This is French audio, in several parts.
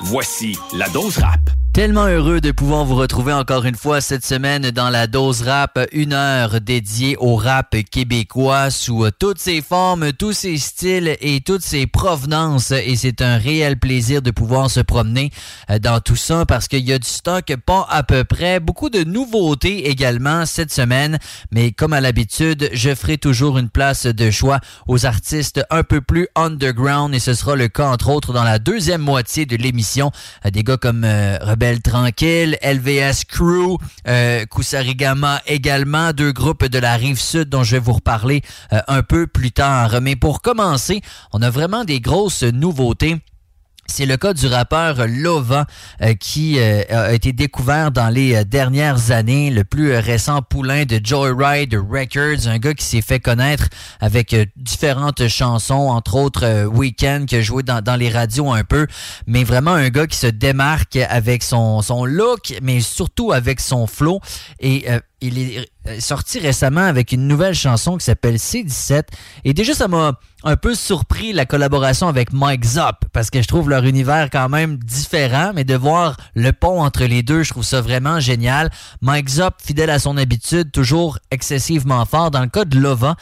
Voici la dose rap. Tellement heureux de pouvoir vous retrouver encore une fois cette semaine dans la dose rap, une heure dédiée au rap québécois sous toutes ses formes, tous ses styles et toutes ses provenances. Et c'est un réel plaisir de pouvoir se promener euh, dans tout ça parce qu'il y a du stock pas à peu près, beaucoup de nouveautés également cette semaine. Mais comme à l'habitude, je ferai toujours une place de choix aux artistes un peu plus underground et ce sera le cas entre autres dans la deuxième moitié de l'émission. Euh, Des gars comme euh, Tranquille, LVS Crew, euh, Kusarigama également, deux groupes de la rive sud dont je vais vous reparler euh, un peu plus tard. Mais pour commencer, on a vraiment des grosses nouveautés. C'est le cas du rappeur Lova euh, qui euh, a été découvert dans les euh, dernières années, le plus récent poulain de Joyride Records, un gars qui s'est fait connaître avec différentes chansons, entre autres Weekend qui a joué dans, les radios un peu, mais vraiment un gars qui se démarque avec son, son look, mais surtout avec son flow. Et il est sorti récemment avec une nouvelle chanson qui s'appelle C17. Et déjà, ça m'a un peu surpris la collaboration avec Mike Zop, parce que je trouve leur univers quand même différent, mais de voir le pont entre les deux, je trouve ça vraiment génial. Mike Zop, fidèle à son habitude, toujours excessivement fort. Dans le cas de Lova,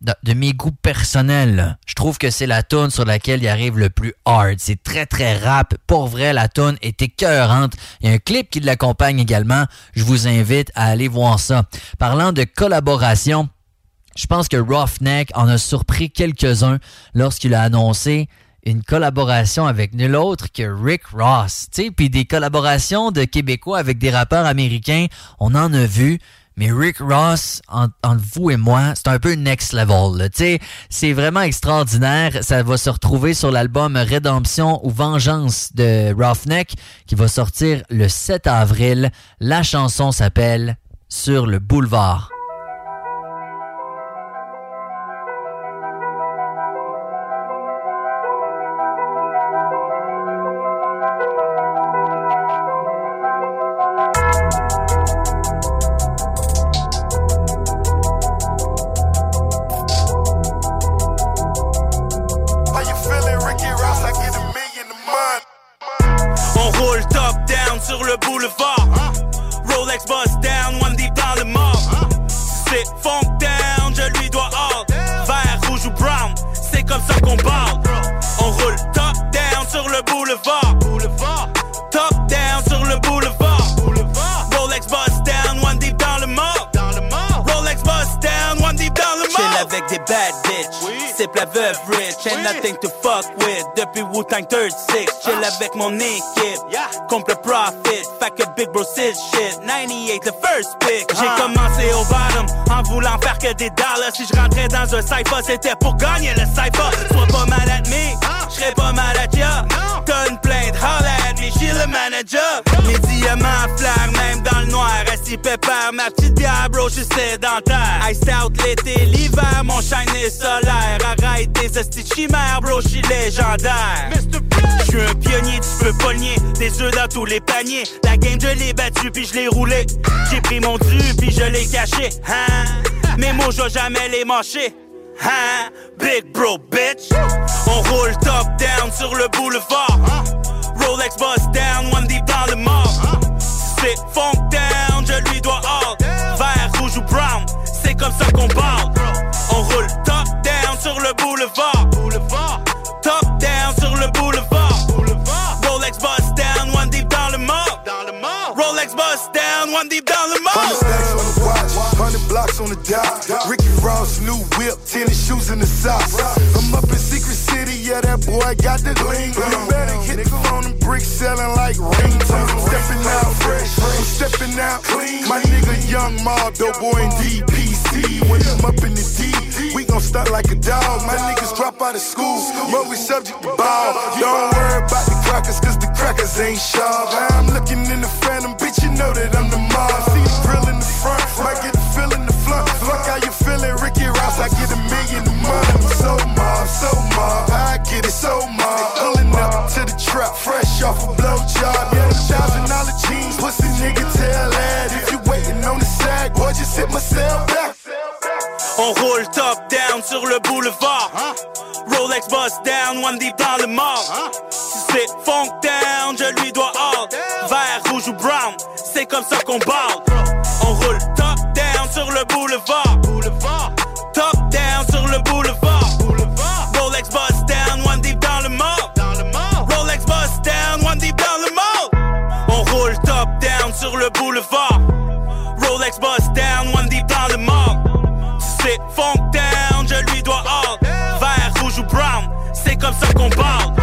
de, mes goûts personnels, je trouve que c'est la tune sur laquelle il arrive le plus hard. C'est très très rap. Pour vrai, la tune est écœurante. Il y a un clip qui l'accompagne également. Je vous invite à aller voir ça. Parlant de collaboration, je pense que Roughneck en a surpris quelques-uns lorsqu'il a annoncé une collaboration avec nul autre que Rick Ross. Puis des collaborations de Québécois avec des rappeurs américains, on en a vu. Mais Rick Ross, en- entre vous et moi, c'est un peu next level. c'est vraiment extraordinaire. Ça va se retrouver sur l'album Rédemption ou Vengeance de Roughneck qui va sortir le 7 avril. La chanson s'appelle Sur le boulevard. Le boulevard. Rolex bust down, one deep dans le mort. C'est funk down, je lui dois all. Vert, rouge ou brown, c'est comme ça qu'on parle. On roule top down sur le boulevard. Top down sur le boulevard. Rolex bust down, one deep dans le mort. Rolex bust down, one deep dans le mort. Chill avec des bad bitch. C'est la veuve rich, ain't nothing to fuck with. Depuis Wu-Tang 36, chill avec mon équipe. Compte le profit, fait que Big Bro shit. 98, the first pick. J'ai commencé au bottom en voulant faire que des dollars. Si je rentrais dans un cypher, c'était pour gagner le cypher. Sois pas mal at me, j'serais pas mal at ya. T'as une plainte, holla at me, j'suis le manager. Mes diamants flairent même dans le noir. Assis pépère, ma petite bière, bro, j'suis sédentaire. Iced out l'été, l'hiver, mon shine est solaire. Arrête tes de chimères, bro, j'suis légendaire. J'suis un pionnier, tu peux nier. Des œufs dans tous les paniers. La game, je l'ai battu, puis je l'ai roulé. J'ai pris mon dû, puis je l'ai caché. Hein? Mes mots, je jamais les mâcher. Hein? Big bro, bitch. On roule top down sur le boulevard. Rolex bust down, one deep dans le mort. C'est funk down, je lui dois all. Vert, rouge ou brown, c'est comme ça qu'on parle. On roule top down sur le boulevard. Top down sur le boulevard. Rolex bust down, one deep dans le mort. Rolex bust down, one deep dans le hundred blocks on the dot. Ricky Ross, new whip, tennis shoes in the socks. I'm up in Secret yeah, that boy got the gleam. You better hit the phone and bricks selling like ringtones. I'm stepping out fresh, I'm stepping out clean. My nigga Young Mob, Mardo, boy in DPC. When I'm up in the D, we gon' start like a dog. My niggas drop out of school, but we subject to ball. Don't worry about the crackers, cause the crackers ain't sharp. I'm looking in the phantom, bitch, you know that I'm the mob. See the grill in the front, might get the feel in the front. Fuck how you feeling, Ricky Ross, I get a million a month. I'm so mob, so mob, I get it so mob. Pulling up to the trap, fresh off a blow job. Yeah, the thousand dollar jeans, pussy nigga tell that. If you waiting on the sack, boy, just hit myself back. On roule top down sur le boulevard. Rolex bust down, one deep dans le mort. C'est funk down, je lui dois all. Vert, rouge ou brown, c'est comme ça qu'on parle. Qu'on parle.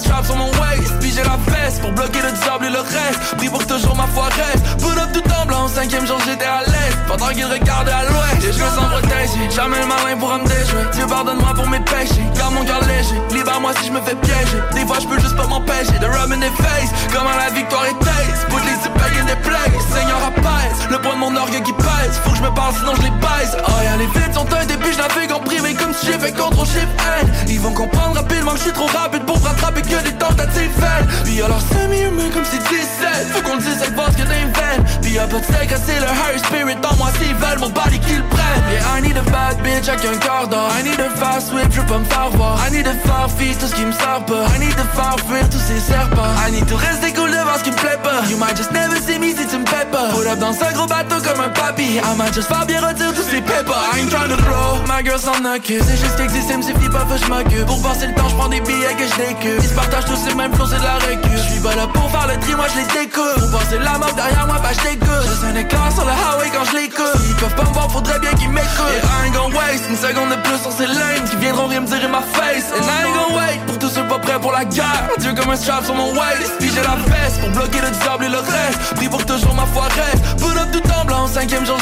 Strap sur mon waist. Puis j'ai la veste pour bloquer le diable et le reste. Pris pour toujours ma foi reste. Put up tout en blanc, cinquième jour j'étais à l'est. Pendant qu'il regardait à l'ouest. Et je me sens protégé. Jamais le malin pourra me déjouer. Dieu pardonne-moi pour mes péchés. Garde mon cœur léger. Libère-moi si je me fais piéger. Des fois je peux juste pas m'empêcher de rub in the face. Comment la victoire est taste. Put les back in the place. Seigneur apaise. Le poids de mon orgueil qui pèse. Faut que je me parle sinon je les baise. Oh yeah, les vides sont un début. Je navigue en privé si contre chiffre N. Ils vont comprendre rapidement que je suis trop rapide pour rattraper que des tentatives vaines. Puis alors c'est mieux mais comme si 17. Faut qu'on dise avec que des veines. Puis y'a pas de c'est le Harry Spirit en moi s'ils veulent mon body qu'ils prennent. Yeah, I need a bad bitch avec un cœur d'or. I need a fast whip, je veux pas me faire voir. I need a faire fi tout ce qui me sert pas. I need a faire fuir tous ces serpents. I need to rester cool devant ce qui me plaît pas. You might just never see me si tu me fais pas. Up dans un gros bateau comme un papy. I might just faire bien retirer tous ces pépas. I ain't tryna blow, my girl s'en C'est juste qu'existe, me suffit pas, faut que je m'occupe. Pour passer le temps, je prends des billets que je décupe. Ils se partagent tous les mêmes flots, c'est de la récup. Je suis pas là pour faire le tri, moi je les. Pour passer la mort derrière moi, bah je dégoûte. Juste un éclair sur le highway quand je l'écoute. Ils peuvent pas me voir, faudrait bien qu'ils m'écoutent. Et I ain't gon' waste une seconde de plus sur ces lanes qui viendront rien me tirer ma face. And I ain't gon' wait pour tous ceux pas prêts pour la guerre. Dieu comme un strap sur mon waist. Puis j'ai la veste pour bloquer le diable et le reste. Pris pour toujours ma reste. Put up tout en blanc, cinquième jour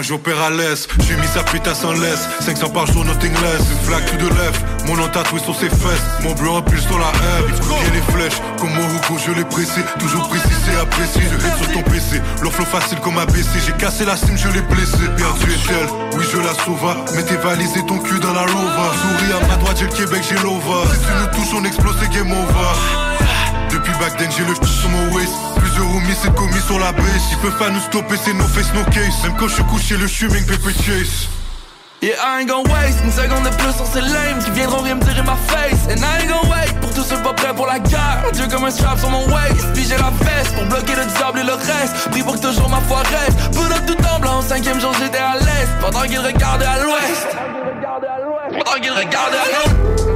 Moi j'opère à l'est, j'ai mis sa pute à sans laisse 500 par jour, nothing less Une flaque to the left, Mon nom tatoué sur ses fesses, mon bleu rappelle sur la haine. Il les flèches, comme mon Hugo, je l'ai pressé. Toujours précis, c'est apprécié. Je hit sur ton PC, leur flow facile comme ABC. J'ai cassé la cime, je l'ai blessé. Perdu est elle, oui, je la sauva. Mets tes valises et ton cul dans la rova. Souris à ma droite, j'ai le Québec, j'ai l'ova. Si tu nous touches, on explose, c'est game over. Depuis back then j'ai le sur mon waist Plusieurs roomies c'est commis sur la base Ils peuvent pas nous stopper c'est no face no case Même quand je suis couché le streaming paper chase Yeah, I ain't gon' waste une seconde de plus sur ces lames qui viendront rien me dire ma face. And I ain't gon' wait pour tous ceux pas prêts pour la guerre. Dieu comme un strap sur mon waist. Puis j'ai la veste pour bloquer le diable et le reste. Pris pour que toujours ma foi reste. Put up tout en blanc, cinquième jour j'étais à l'est. Pendant qu'il regardait à l'ouest. Pendant qu'il regardait à l'ouest.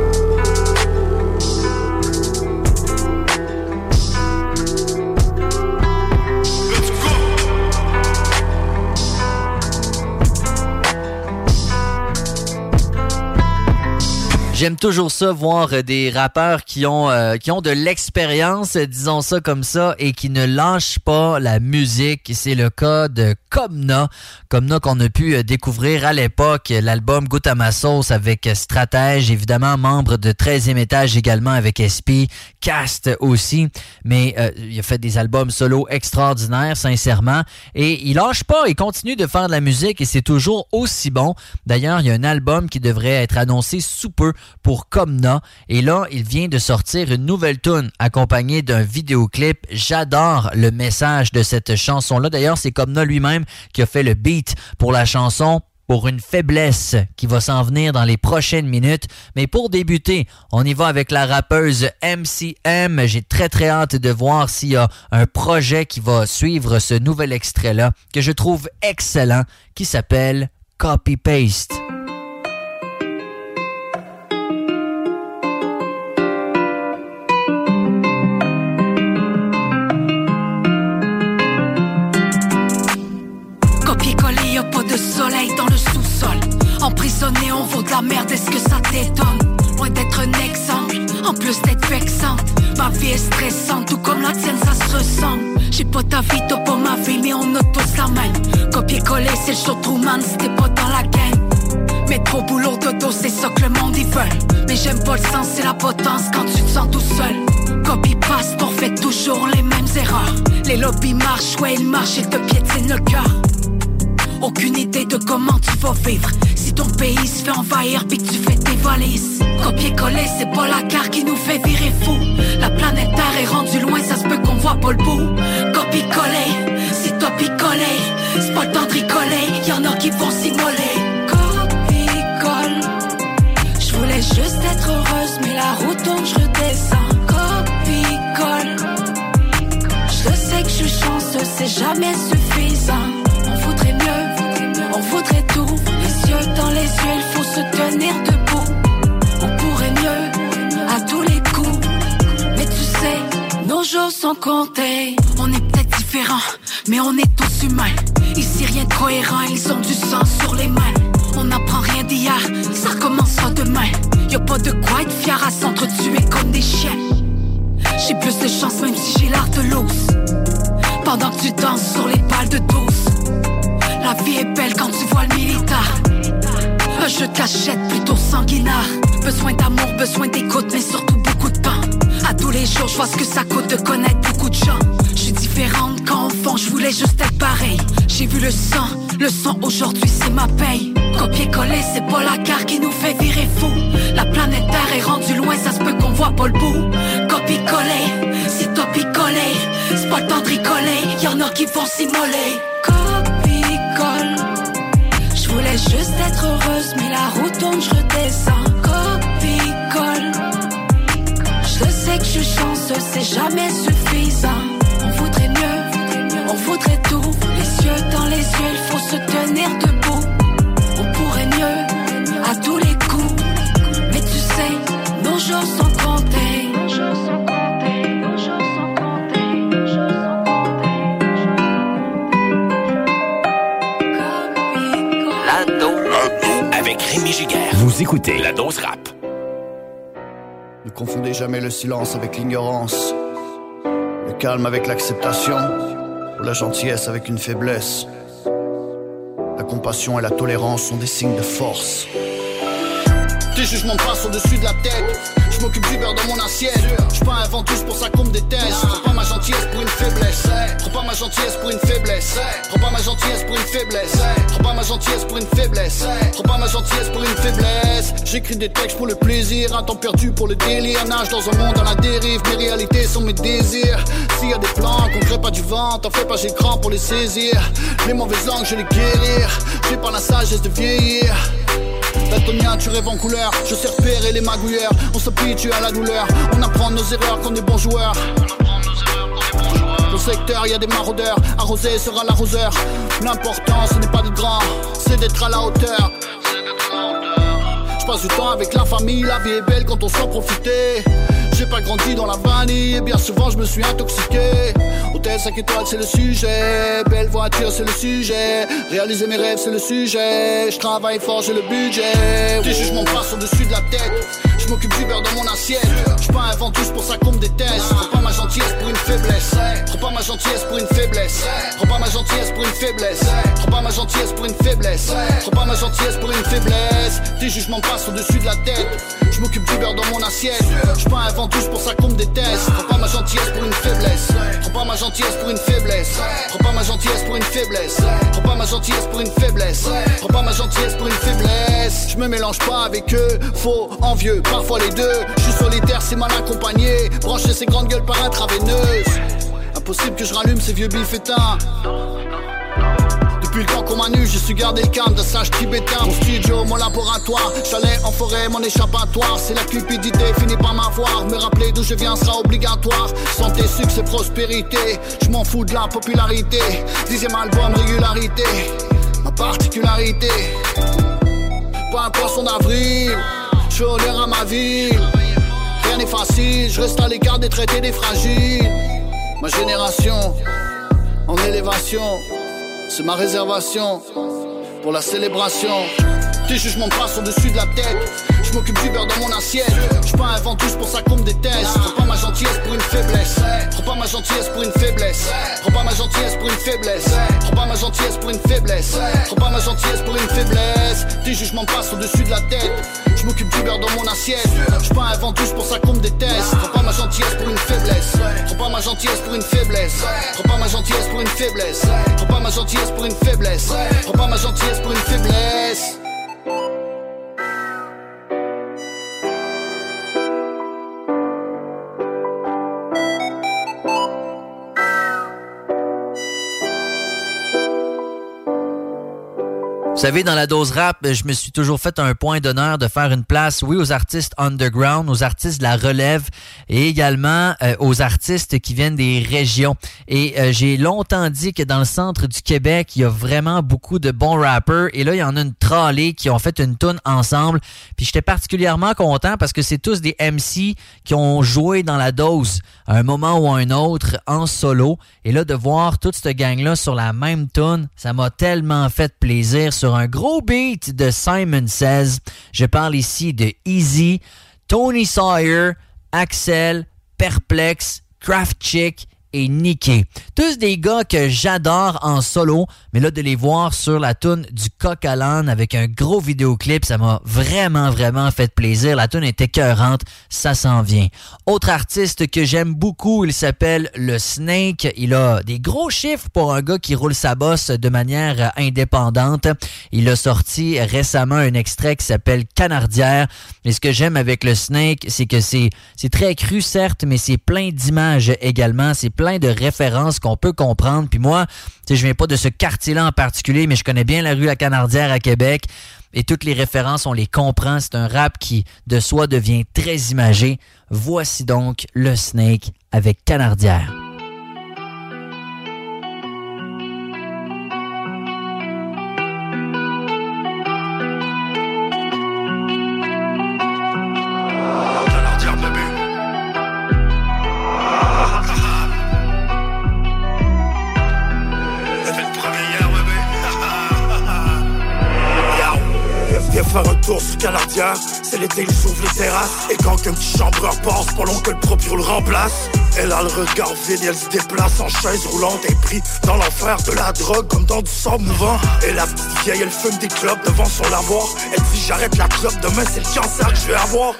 J'aime toujours ça, voir des rappeurs qui ont, euh, qui ont de l'expérience, disons ça comme ça, et qui ne lâchent pas la musique. C'est le cas de Comna. Comna qu'on a pu euh, découvrir à l'époque, l'album Goûte à ma sauce avec Stratège, évidemment, membre de 13e étage également avec SP, Cast aussi. Mais euh, il a fait des albums solo extraordinaires, sincèrement. Et il lâche pas, il continue de faire de la musique et c'est toujours aussi bon. D'ailleurs, il y a un album qui devrait être annoncé sous peu pour Comna. Et là, il vient de sortir une nouvelle tune accompagnée d'un vidéoclip. J'adore le message de cette chanson-là. D'ailleurs, c'est Comna lui-même qui a fait le beat pour la chanson pour une faiblesse qui va s'en venir dans les prochaines minutes. Mais pour débuter, on y va avec la rappeuse MCM. J'ai très très hâte de voir s'il y a un projet qui va suivre ce nouvel extrait-là que je trouve excellent qui s'appelle Copy Paste. La merde, est-ce que ça t'étonne? Loin d'être un exemple, en plus d'être vexante Ma vie est stressante, tout comme la tienne, ça se ressemble J'ai pas ta vie, t'as pas ma vie, mais on a tous la même. Copier-coller, c'est le show Truman, c'était pas dans la game. Mais trop boulot dodo, c'est ça que le monde y veut Mais j'aime pas le sens, c'est la potence quand tu te sens tout seul. Copie passe, on fait toujours les mêmes erreurs. Les lobbies marchent, ouais ils marchent, ils te piétinent le cœur aucune idée de comment tu vas vivre. Si ton pays se fait envahir puis que tu fais tes valises. Copier-coller c'est pas la carte qui nous fait virer fou La planète Terre est rendue loin ça se peut qu'on voit pas le bout. Copier-coller, si toi picoler C'est pas le temps de rigoler, y'en a qui vont s'immoler. Copie-colle Je voulais juste être heureuse mais la route tourne je redescends. Copie-colle Je sais que je suis chanceuse c'est jamais suffisant on voudrait tout, les yeux dans les yeux, il faut se tenir debout. On pourrait mieux à tous les coups, mais tu sais, nos jours sont comptés. On est peut-être différents, mais on est tous humains. Ici rien de cohérent, ils ont du sang sur les mains. On n'apprend rien d'hier, ça recommencera demain. Y a pas de quoi être fier à s'entretuer comme des chiens. J'ai plus de chance même si j'ai l'art de l'os. Pendant que tu danses sur les balles de douce. La vie est belle quand tu vois le militaire. Un jeu plutôt sanguinaire. Besoin d'amour, besoin d'écoute, mais surtout beaucoup de temps. À tous les jours, je vois ce que ça coûte de connaître beaucoup de gens. Je suis différente quand enfant, je voulais juste être pareil. J'ai vu le sang, le sang aujourd'hui c'est ma paye. Copier-coller, c'est pas la carte qui nous fait virer fou. La planète Terre est rendue loin, ça se peut qu'on voit pas le bout. Copier-coller, c'est toi picoler. C'est pas le temps de rigoler, y'en a qui vont s'immoler. Je voulais juste être heureuse, mais la route tourne, je redescends. Copie-colle. Je sais que je suis chanceuse, c'est jamais suffisant. On voudrait mieux, on voudrait tout. Les yeux dans les yeux, il faut se tenir debout. On pourrait mieux à tous les coups. Mais tu sais, nos jours sont Vous écoutez la dose rap. Ne confondez jamais le silence avec l'ignorance, le calme avec l'acceptation, ou la gentillesse avec une faiblesse. La compassion et la tolérance sont des signes de force. Tes jugements passent au-dessus de la tête. Je m'occupe du beurre dans mon assiette. Je pas un ventus pour ça qu'on me déteste. Prends pas ma gentillesse pour une faiblesse. Prends pas ma gentillesse pour une faiblesse. Prends pas ma gentillesse pour une faiblesse. Prends pas ma gentillesse pour une faiblesse. Prends pas ma gentillesse pour une faiblesse. J'écris des textes pour le plaisir, un temps perdu pour le délire. Nage dans un monde à la dérive. Mes réalités sont mes désirs. S'il y a des plans qu'on crée pas du vent, t'en fais pas, j'ai grand pour les saisir. Les mauvaises langues, je les guérir. J'ai pas la sagesse de vieillir. Tu rêves en couleur. Je sais repérer les magouilleurs. On s'habitue à la douleur. On apprend nos erreurs comme des bons joueurs. Dans le secteur, y a des maraudeurs. Arrosé sera l'arroseur. L'important, ce n'est pas d'être grand, c'est d'être à la hauteur. Je passe du temps avec la famille, la vie est belle quand on s'en profiter. J'ai pas grandi dans la vanille et bien souvent je me suis intoxiqué. Hôtel 5 étoiles c'est le sujet, belle voiture c'est le sujet, réaliser mes rêves c'est le sujet. Je travaille fort, j'ai le budget. Tes jugements passent au-dessus de la tête. Je m'occupe du beurre dans mon assiette. Je pas un ventus pour ça qu'on me déteste. Prends pas ma gentillesse pour une faiblesse. Prends pas ma gentillesse pour une faiblesse. Prends pas ma gentillesse pour une faiblesse. Prends pas ma gentillesse pour une faiblesse. Prends pas ma gentillesse pour une faiblesse. Tes jugements au-dessus de la tête. Je m'occupe du beurre dans mon assiette. Je pas un ventus pour ça qu'on me déteste. Prends pas ma gentillesse pour une faiblesse. Prends pas ma gentillesse pour une faiblesse. Prends pas ma gentillesse pour une faiblesse. Prends pas ma gentillesse pour une faiblesse. Prends pas ma gentillesse pour une faiblesse. Je me mélange pas avec eux. Faux, envieux, parfois les deux. Je suis solitaire, c'est mal accompagné. Brancher ces grandes gueules par intraveineuse. Impossible que je rallume ces vieux bifétins. Depuis le temps qu'on m'a nu, j'ai su garder calme d'un sage tibétain. Mon studio, mon laboratoire, chalet en forêt, mon échappatoire. C'est la cupidité, finit par m'avoir. Me rappeler d'où je viens sera obligatoire. Santé, succès, prospérité. Je m'en fous de la popularité. Dixième album, régularité. Ma particularité. Pas un poisson d'avril. Je suis à ma ville. Rien n'est facile, je reste à l'écart des traités des fragiles. Ma génération, en élévation, c'est ma réservation pour la célébration. Tes jugements passent au-dessus de la tête. Je m'occupe du beurre dans mon assiette. Je un ventus pour ça qu'on me déteste. Prends pas ma gentillesse pour une faiblesse. Prends pas ma gentillesse pour une faiblesse. Prends pas ma gentillesse pour une faiblesse. Prends pas ma gentillesse pour une faiblesse. Prends pas ma gentillesse pour une faiblesse. Tes jugements passent au-dessus de la tête. Je m'occupe du beurre dans mon assiette. Je un ventus pour ça qu'on me déteste. Prends pas ma gentillesse pour une faiblesse. Prends pas ma gentillesse pour une faiblesse. Prends pas ma gentillesse pour une faiblesse. Prends pas ma gentillesse pour une faiblesse. Prends pas ma gentillesse pour une faiblesse. Savez, dans la dose rap, je me suis toujours fait un point d'honneur de faire une place, oui, aux artistes underground, aux artistes de la relève et également euh, aux artistes qui viennent des régions. Et euh, j'ai longtemps dit que dans le centre du Québec, il y a vraiment beaucoup de bons rappers. Et là, il y en a une tralée qui ont fait une tune ensemble. Puis j'étais particulièrement content parce que c'est tous des MC qui ont joué dans la dose à un moment ou à un autre en solo. Et là, de voir toute cette gang-là sur la même tune, ça m'a tellement fait plaisir sur un gros beat de Simon Says. Je parle ici de Easy, Tony Sawyer, Axel, Perplex, Craft Chick et Nicky. Tous des gars que j'adore en solo, mais là de les voir sur la tune du coq à l'âne avec un gros vidéoclip, ça m'a vraiment vraiment fait plaisir. La tune était écœurante, ça s'en vient. Autre artiste que j'aime beaucoup, il s'appelle Le Snake. Il a des gros chiffres pour un gars qui roule sa bosse de manière indépendante. Il a sorti récemment un extrait qui s'appelle Canardière. Mais ce que j'aime avec Le Snake, c'est que c'est très cru certes, mais c'est plein d'images également, c'est plein de références qu'on peut comprendre. Puis moi, je viens pas de ce quartier-là en particulier, mais je connais bien la rue La Canardière à Québec. Et toutes les références, on les comprend. C'est un rap qui, de soi, devient très imagé. Voici donc le Snake avec Canardière. Retour sur Canardia. C'est l'été, il s'ouvre les terrasses. Et quand qu'un petit chambreur pas long que le proprio le remplace. Elle a le regard vide elle se déplace en chaise roulante et pris dans l'enfer de la drogue comme dans du sang mouvant. Et la petite vieille, elle fume des clopes devant son lavoir. Elle dit j'arrête la clope, demain c'est le cancer que je vais avoir.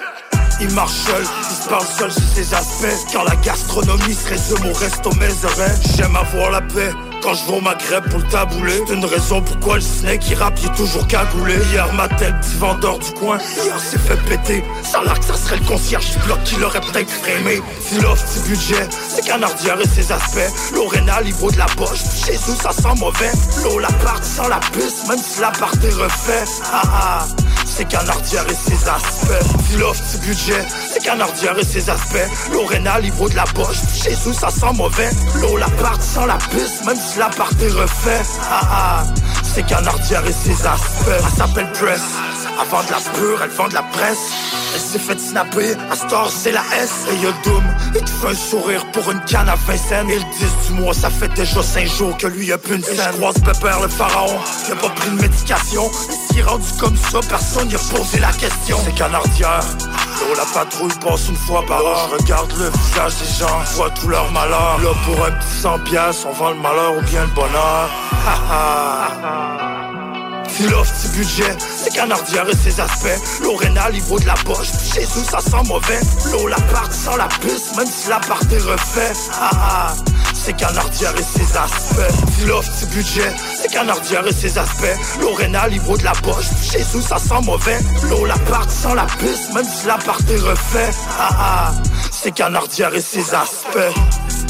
Il marche seul, il se parle seul sur ses aspects Quand la gastronomie se résume au resto oreilles J'aime avoir la paix quand je vends ma crêpe pour le taboulet C'est une raison pourquoi le snake qui rappe il est toujours cagoulé. Hier matin le petit vendeur du coin Hier s'est fait péter. Ça l'air que ça serait le concierge du bloc qui l'aurait peut-être frémé Si l'offre petit budget C'est canardière et ses aspects. L'Oréna niveau de la poche. Chez eux ça sent mauvais. L'eau la part sans la puce Même si la part est refait ah, ah c'est canardière et ses aspects L'offre petit budget C'est canardière et ses aspects L'Oréna niveau de la poche Chez eux ça sent mauvais L'eau la part sans la puce Même si la partie refait. Ah ah, c'est canardière et ses aspects. Elle s'appelle Press. Avant de la pure, elle vend de la presse. Elle s'est fait snapper, à Star c'est la S. Et y'a Doom, il te fait un sourire pour une canne à 20 cents. Et le 10 du mois, ça fait déjà 5 jours que lui a plus une scène. Croise Pepper le pharaon, il a pas pris de médication. S'il est rendu comme ça, personne la. C'est canardière. Oh la patrouille passe une fois par an Je regarde le visage des gens, je vois tout leur malheur Là pour un petit 100 piastres, on vend le malheur ou bien le bonheur L'offre petit budget, c'est canardière et ses aspects L'Oréna, niveau de la poche, eux ça sent mauvais L'eau la part sans la piste, même si la part est refait c'est canardière et ses aspects. L'offre, c'est budget, c'est canardière et ses aspects. L'Oréna, livre de la poche, eux ça sent mauvais. L'eau, la part sans la piste, même si la part est refait. Ah ah, et ses aspects.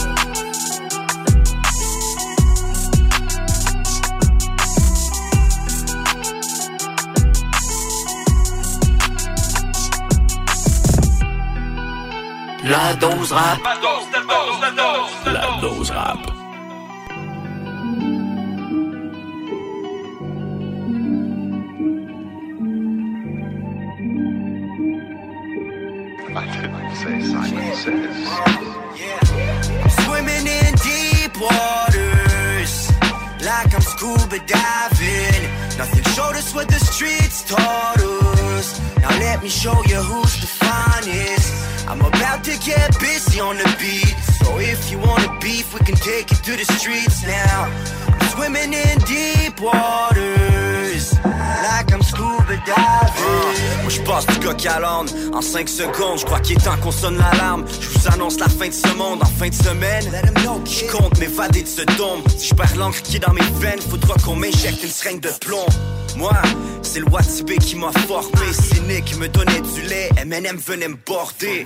La dose rap. La dose, la dose, la dose. La dose rap. Swimming in deep waters, like I'm scuba diving. Nothing showed us what the streets taught us. Now let me show you who's the finest. I'm about to get busy on the beat. So if you wanna beef, we can take it to the streets now. I'm swimming in deep waters. Like I'm scuba diving. moi je passe du coq à l'âne en 5 secondes. Je crois qu'il est temps qu'on sonne l'alarme. Je vous annonce la fin de ce monde en fin de semaine. Je compte m'évader de ce dôme. Si je perds l'encre qui est dans mes veines, faudra qu'on m'injecte une seringue de plomb. Moi, c'est le Watibé qui m'a formé. Cynique me donnait du lait, M&M venait me border.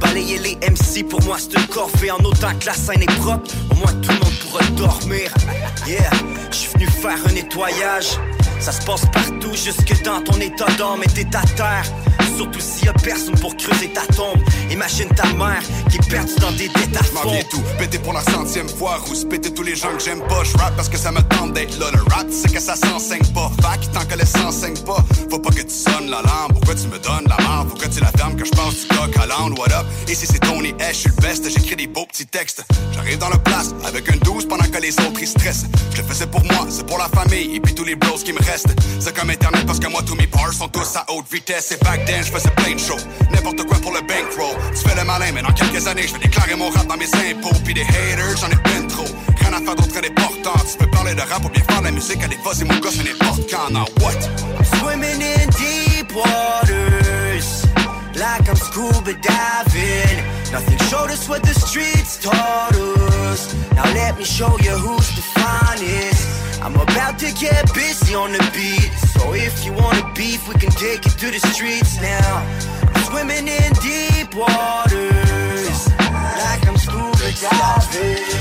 Balayer les MC, pour moi c'est une corvée. En autant que la scène est propre, au moins tout le monde pourra dormir. Yeah, je suis venu faire un nettoyage Ça se passe partout, jusque dans ton état d'âme et t'es à terre Surtout s'il y a personne pour creuser ta tombe. Imagine ta mère qui est perdue dans des détails. Viens tout, péter pour la centième fois. Rousse péter tous les gens que j'aime pas. rap parce que ça me tente d'être là. Le rap, c'est que ça s'enseigne pas. Fac, tant que les s'enseigne pas. Faut pas que tu sonnes la lampe. Pourquoi tu me donnes la? Faut que tu la fermes, que je passe du coq à l'âne? What up? Ici c'est Tony H, je suis le best. J'écris des beaux petits textes. J'arrive dans le place avec un 12 pendant que les autres ils stressent. Je le faisais pour moi, c'est pour la famille et puis tous les bros qui me restent. C'est comme Internet parce que moi tous mes bars sont tous à haute vitesse. Et back then, je faisais plein de shows. N'importe quoi pour le bankroll. Tu fais le malin, mais dans quelques années, je vais déclarer mon rap dans mes impôts. Puis des haters, j'en ai plein trop. Rien à faire d'autre que d'important. Tu peux parler de rap ou bien faire la musique à des fois, c'est mon gosse, c'est n'importe quand. Now what? Swimming in deep waters. Like I'm scuba diving. Nothing showed us what the streets taught us. Now let me show you who's the finest. I'm about to get busy on the beat. So if you wanna beef, we can take it to the streets now. I'm swimming in deep waters.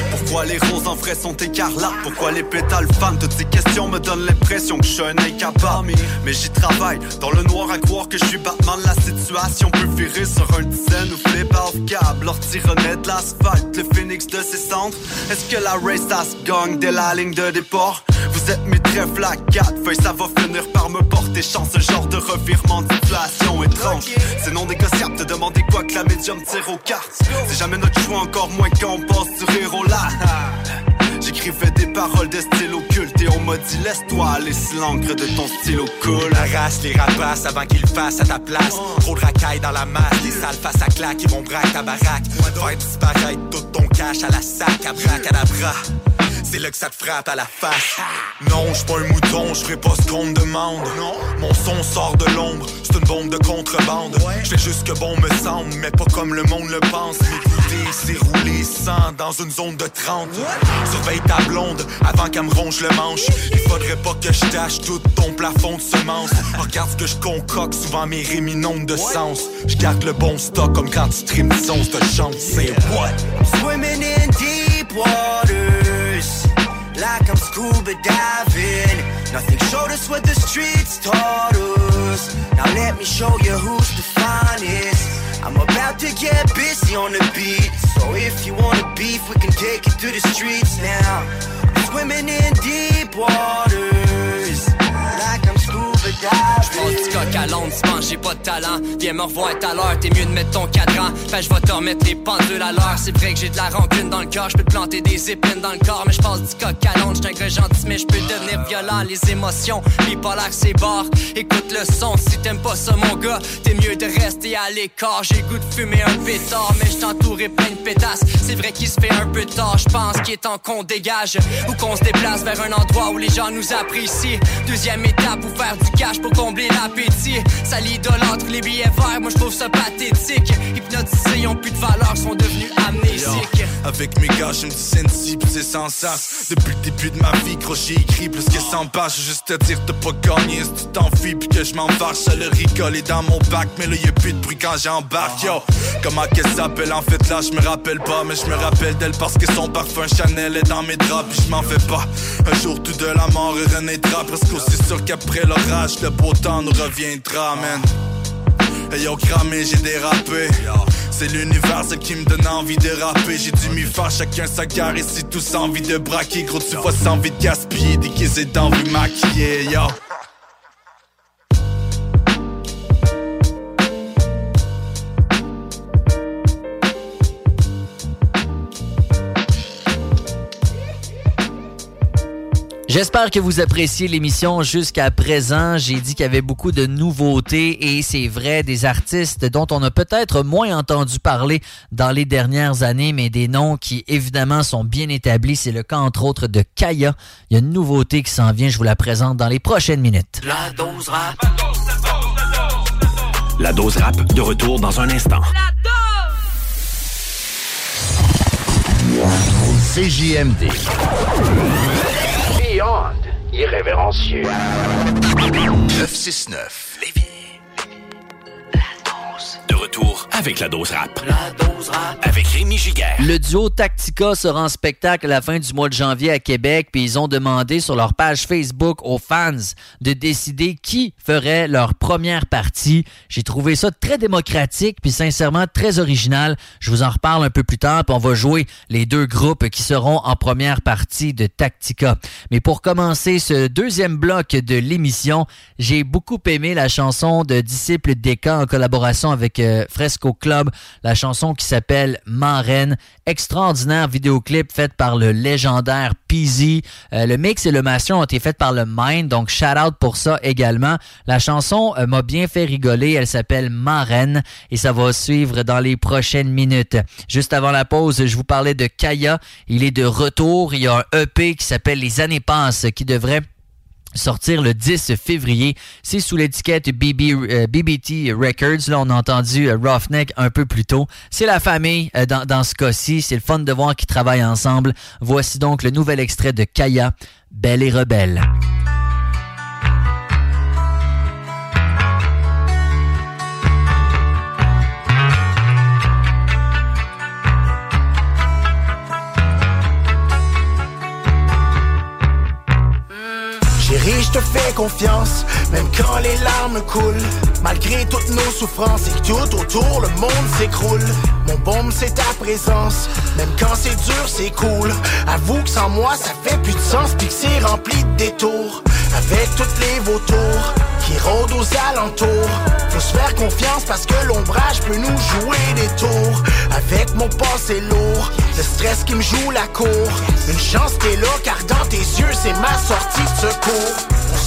Pourquoi les roses en vrai sont écarlates? Pourquoi les pétales fans Toutes ces questions me donnent l'impression que je suis un incapable Mais j'y travaille, dans le noir à croire que je suis Batman. La situation peut virer sur un dizaine ou flip off câble Leur tironnet de l'asphalte, le phoenix de ses cendres. Est-ce que la race ça se gagne dès la ligne de départ? Vous êtes mes trèfles à quatre feuilles, ça va finir par me porter chance. Ce genre de revirement de situation étrange C'est non négociable, te demander quoi que la médium tire aux cartes. C'est jamais notre choix, encore moins quand on passe du rire J'écrivais des paroles de style occulte et on m'a dit laisse-toi aller si de ton stylo coule. Arrache les rapaces avant qu'ils fassent à ta place. Trop de racailles dans la masse, les sales face à claque, ils vont braquer ta baraque. Faire disparaître tout ton cash à la sac, à braque à la bras c'est là que ça te frappe à la face. Non, je pas un mouton, je ferai pas ce qu'on me demande. Non, mon son sort de l'ombre, c'est une bombe de contrebande. Je fais juste que bon me semble, mais pas comme le monde le pense. M'écouter, c'est rouler sans dans une zone de 30. Surveille ta blonde avant qu'elle me ronge le manche. Il faudrait pas que je tâche tout ton plafond de semences. Regarde ce que je concocte, souvent mes rémis de sens. Je garde le bon stock comme quand tu trimes son de chance. C'est what? Swimming in deep waters, like I'm scuba diving. Nothing showed us what the streets taught us. Now let me show you who's the finest. I'm about to get busy on the beat. So if you wanna beef, we can take it to the streets now. I'm swimming in deep waters, like I'm J'pense du coq à penses j'ai pas de talent. Viens me revoir à l'heure, t'es mieux de mettre ton cadran. Fait je vais te remettre les pendules à l'heure. C'est vrai que j'ai de la rancune dans le cœur, j'peux te planter des épines dans le corps Mais j'passe du coq à l'onde, j'suis un gars gentil Mais j'peux devenir violent, les émotions Bipolaire c'est barre, écoute le son Si t'aimes pas ça mon gars, t'es mieux de rester à l'écart. J'ai goût de fumer un pétard, mais j't'entourais plein de pétasses. C'est vrai qu'il se fait un peu tard, j'pense qu'il est temps qu'on dégage Ou qu'on se déplace vers un endroit où les gens nous apprécient. Deuxième étape, pour faire du pour combler l'appétit. Ça l'idolâtre les billets verts, moi je trouve ça pathétique. Hypnotisés, ils ont plus de valeur, sont devenus amnésiques. Avec mes gars, je me dis c'est sans sas. Depuis le début de ma vie, gros, j'ai écrit plus que 100 pages. Juste te dire, t'as pas gagné si tu puis que je m'en. Ça le rigole dans mon bac, mais là y'a plus de bruit quand j'embarque. Yo, comment qu'elle s'appelle? En fait là, je me rappelle pas, mais je me rappelle d'elle parce que son parfum Chanel est dans mes draps, puis je m'en fais pas. Un jour tout de la mort renaîtra, presque aussi sûr qu'après l'orage, le beau temps nous reviendra, man. Yo, cramé, j'ai dérapé. C'est l'univers qui me donne envie de rapper. J'ai dû m'y faire chacun sa gare ici, tous envie de braquer. Gros, tu vois, sans envie de gaspiller, déguisé d'envie maquiller, yo. J'espère que vous appréciez l'émission jusqu'à présent. J'ai dit qu'il y avait beaucoup de nouveautés et c'est vrai, des artistes dont on a peut-être moins entendu parler dans les dernières années, mais des noms qui évidemment sont bien établis. C'est le cas entre autres de Kaya. Il y a une nouveauté qui s'en vient, je vous la présente dans les prochaines minutes. La dose rap. La dose rap de retour dans un instant. CJMD. Irrévérencieux. 969. Lévis. Retour avec la dose rap. La dose rap. Avec Rémi Giguère. Le duo Tactica sera en spectacle à la fin du mois de janvier à Québec, puis ils ont demandé sur leur page Facebook aux fans de décider qui ferait leur première partie. J'ai trouvé ça très démocratique, puis sincèrement très original. Je vous en reparle un peu plus tard, puis on va jouer les deux groupes qui seront en première partie de Tactica. Mais pour commencer ce deuxième bloc de l'émission, j'ai beaucoup aimé la chanson de Disciple Deka en collaboration avec euh, Fresco Club, la chanson qui s'appelle Marraine. Extraordinaire vidéoclip fait par le légendaire Peasy. Euh, le mix et le master ont été faits par le Mind, donc shout out pour ça également. La chanson euh, m'a bien fait rigoler, elle s'appelle Marraine et ça va suivre dans les prochaines minutes. Juste avant la pause, je vous parlais de Kaya. Il est de retour. Il y a un EP qui s'appelle Les années passent qui devrait sortir le 10 février. C'est sous l'étiquette BB, euh, BBT Records. Là, on a entendu euh, Roughneck un peu plus tôt. C'est la famille euh, dans, dans ce cas-ci. C'est le fun de voir qu'ils travaillent ensemble. Voici donc le nouvel extrait de Kaya, Belle et Rebelle. Chérie, je te fais confiance, même quand les larmes coulent. Malgré toutes nos souffrances et que tout autour le monde s'écroule. Mon baume, c'est ta présence, même quand c'est dur, c'est cool. Avoue que sans moi, ça fait plus de sens, puis que c'est rempli de détours. Avec toutes les vautours qui rôdent aux alentours. Faut se faire confiance parce que l'ombrage peut nous jouer des tours. Avec mon passé lourd, le stress qui me joue la cour. Une chance t'es là car dans tes yeux c'est ma sortie de secours. On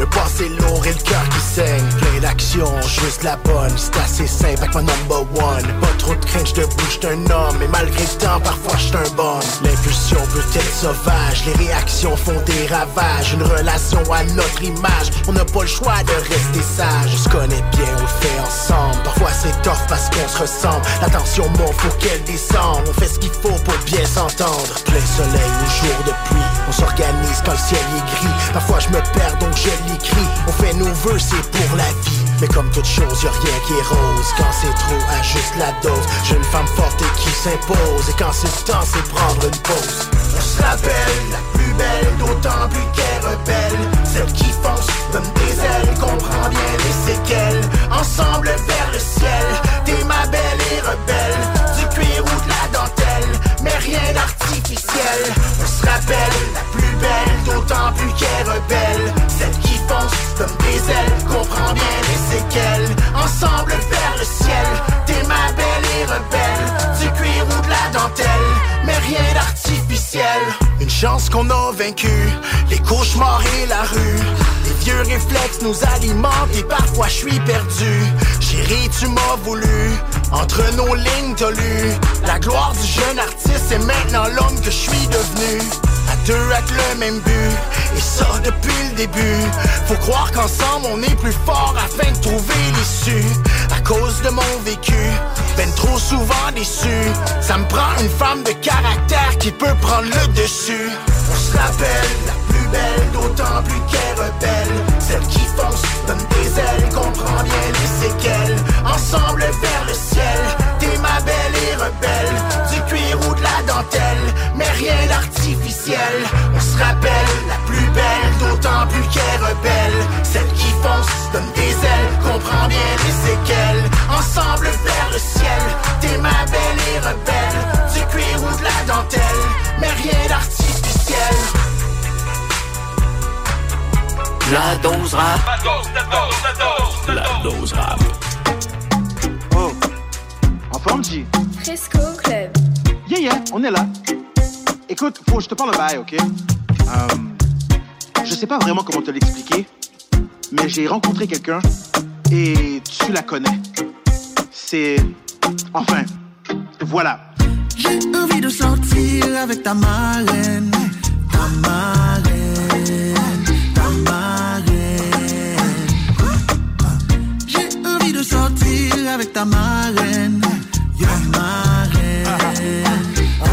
le passé lourd et le cœur qui saigne. Plein d'action, juste la bonne, c'est assez simple avec ma number one. Pas trop de crainte, je bouge un homme, et malgré le temps, parfois je un bon. L'impulsion peut être sauvage, les réactions font des ravages. Une relation à notre image, on n'a pas le choix de rester sage. On se connaît bien, on le fait ensemble. Parfois c'est tough parce qu'on se ressemble. La tension monte, faut qu'elle descende. On fait ce qu'il faut pour bien s'entendre. Plein soleil ou jour de pluie, on s'organise quand le ciel est gris. Parfois je me perds donc je l'écris. On fait nos vœux, c'est pour la vie. Mais comme toute chose, y'a rien qui est rose. Quand c'est trop, ajuste la dose. Jeune femme forte et qui s'impose. Et quand c'est temps, c'est prendre une pause. On se rappelle la plus belle, d'autant plus qu'elle rebelle. Celle qui fonce, donne des ailes, comprend bien les séquelles. Ensemble vers le ciel, t'es ma belle et rebelle. Du cuir ou de la mais rien d'artificiel. On se rappelle la plus belle, d'autant plus qu'elle rebelle. Celle qui fonce, donne des ailes, comprend bien les séquelles. Ensemble vers le ciel, t'es ma belle et rebelle. Du cuir ou de la dentelle, mais rien d'artificiel. Une chance qu'on a vaincu les cauchemars et la rue. Vieux réflexes nous alimentent et parfois je suis perdu. Chérie, tu m'as voulu. Entre nos lignes, t'as lu. La gloire du jeune artiste, c'est maintenant l'homme que je suis devenu. À deux avec le même but, et ça depuis le début. Faut croire qu'ensemble on est plus fort afin de trouver l'issue. À cause de mon vécu, ben trop souvent déçu. Ça me prend une femme de caractère qui peut prendre le dessus. On se rappelle la plus belle, d'autant plus qu'elle rebelle. Celle qui fonce, donne des ailes, comprend bien les séquelles. Ensemble vers le ciel, t'es ma belle et rebelle. Du cuir ou de la dentelle, mais rien d'artificiel. On se rappelle la plus belle, d'autant plus qu'elle rebelle. Celle qui fonce, donne des ailes, comprend bien les séquelles. Ensemble vers le ciel, t'es ma belle et rebelle. Du cuir ou de la dentelle, mais rien d'artificiel. La dose rap. La dose rap. Oh, en forme, G? Fresco Club. Yeah, yeah, on est là. Écoute, faut que je te parle bail, ok? Euh, je sais pas vraiment comment te l'expliquer, mais j'ai rencontré quelqu'un et tu la connais. C'est. Enfin, voilà. J'ai envie de sortir avec ta marraine. Ta marraine. Ta marraine. Avec ta marraine. Yo, marraine. On.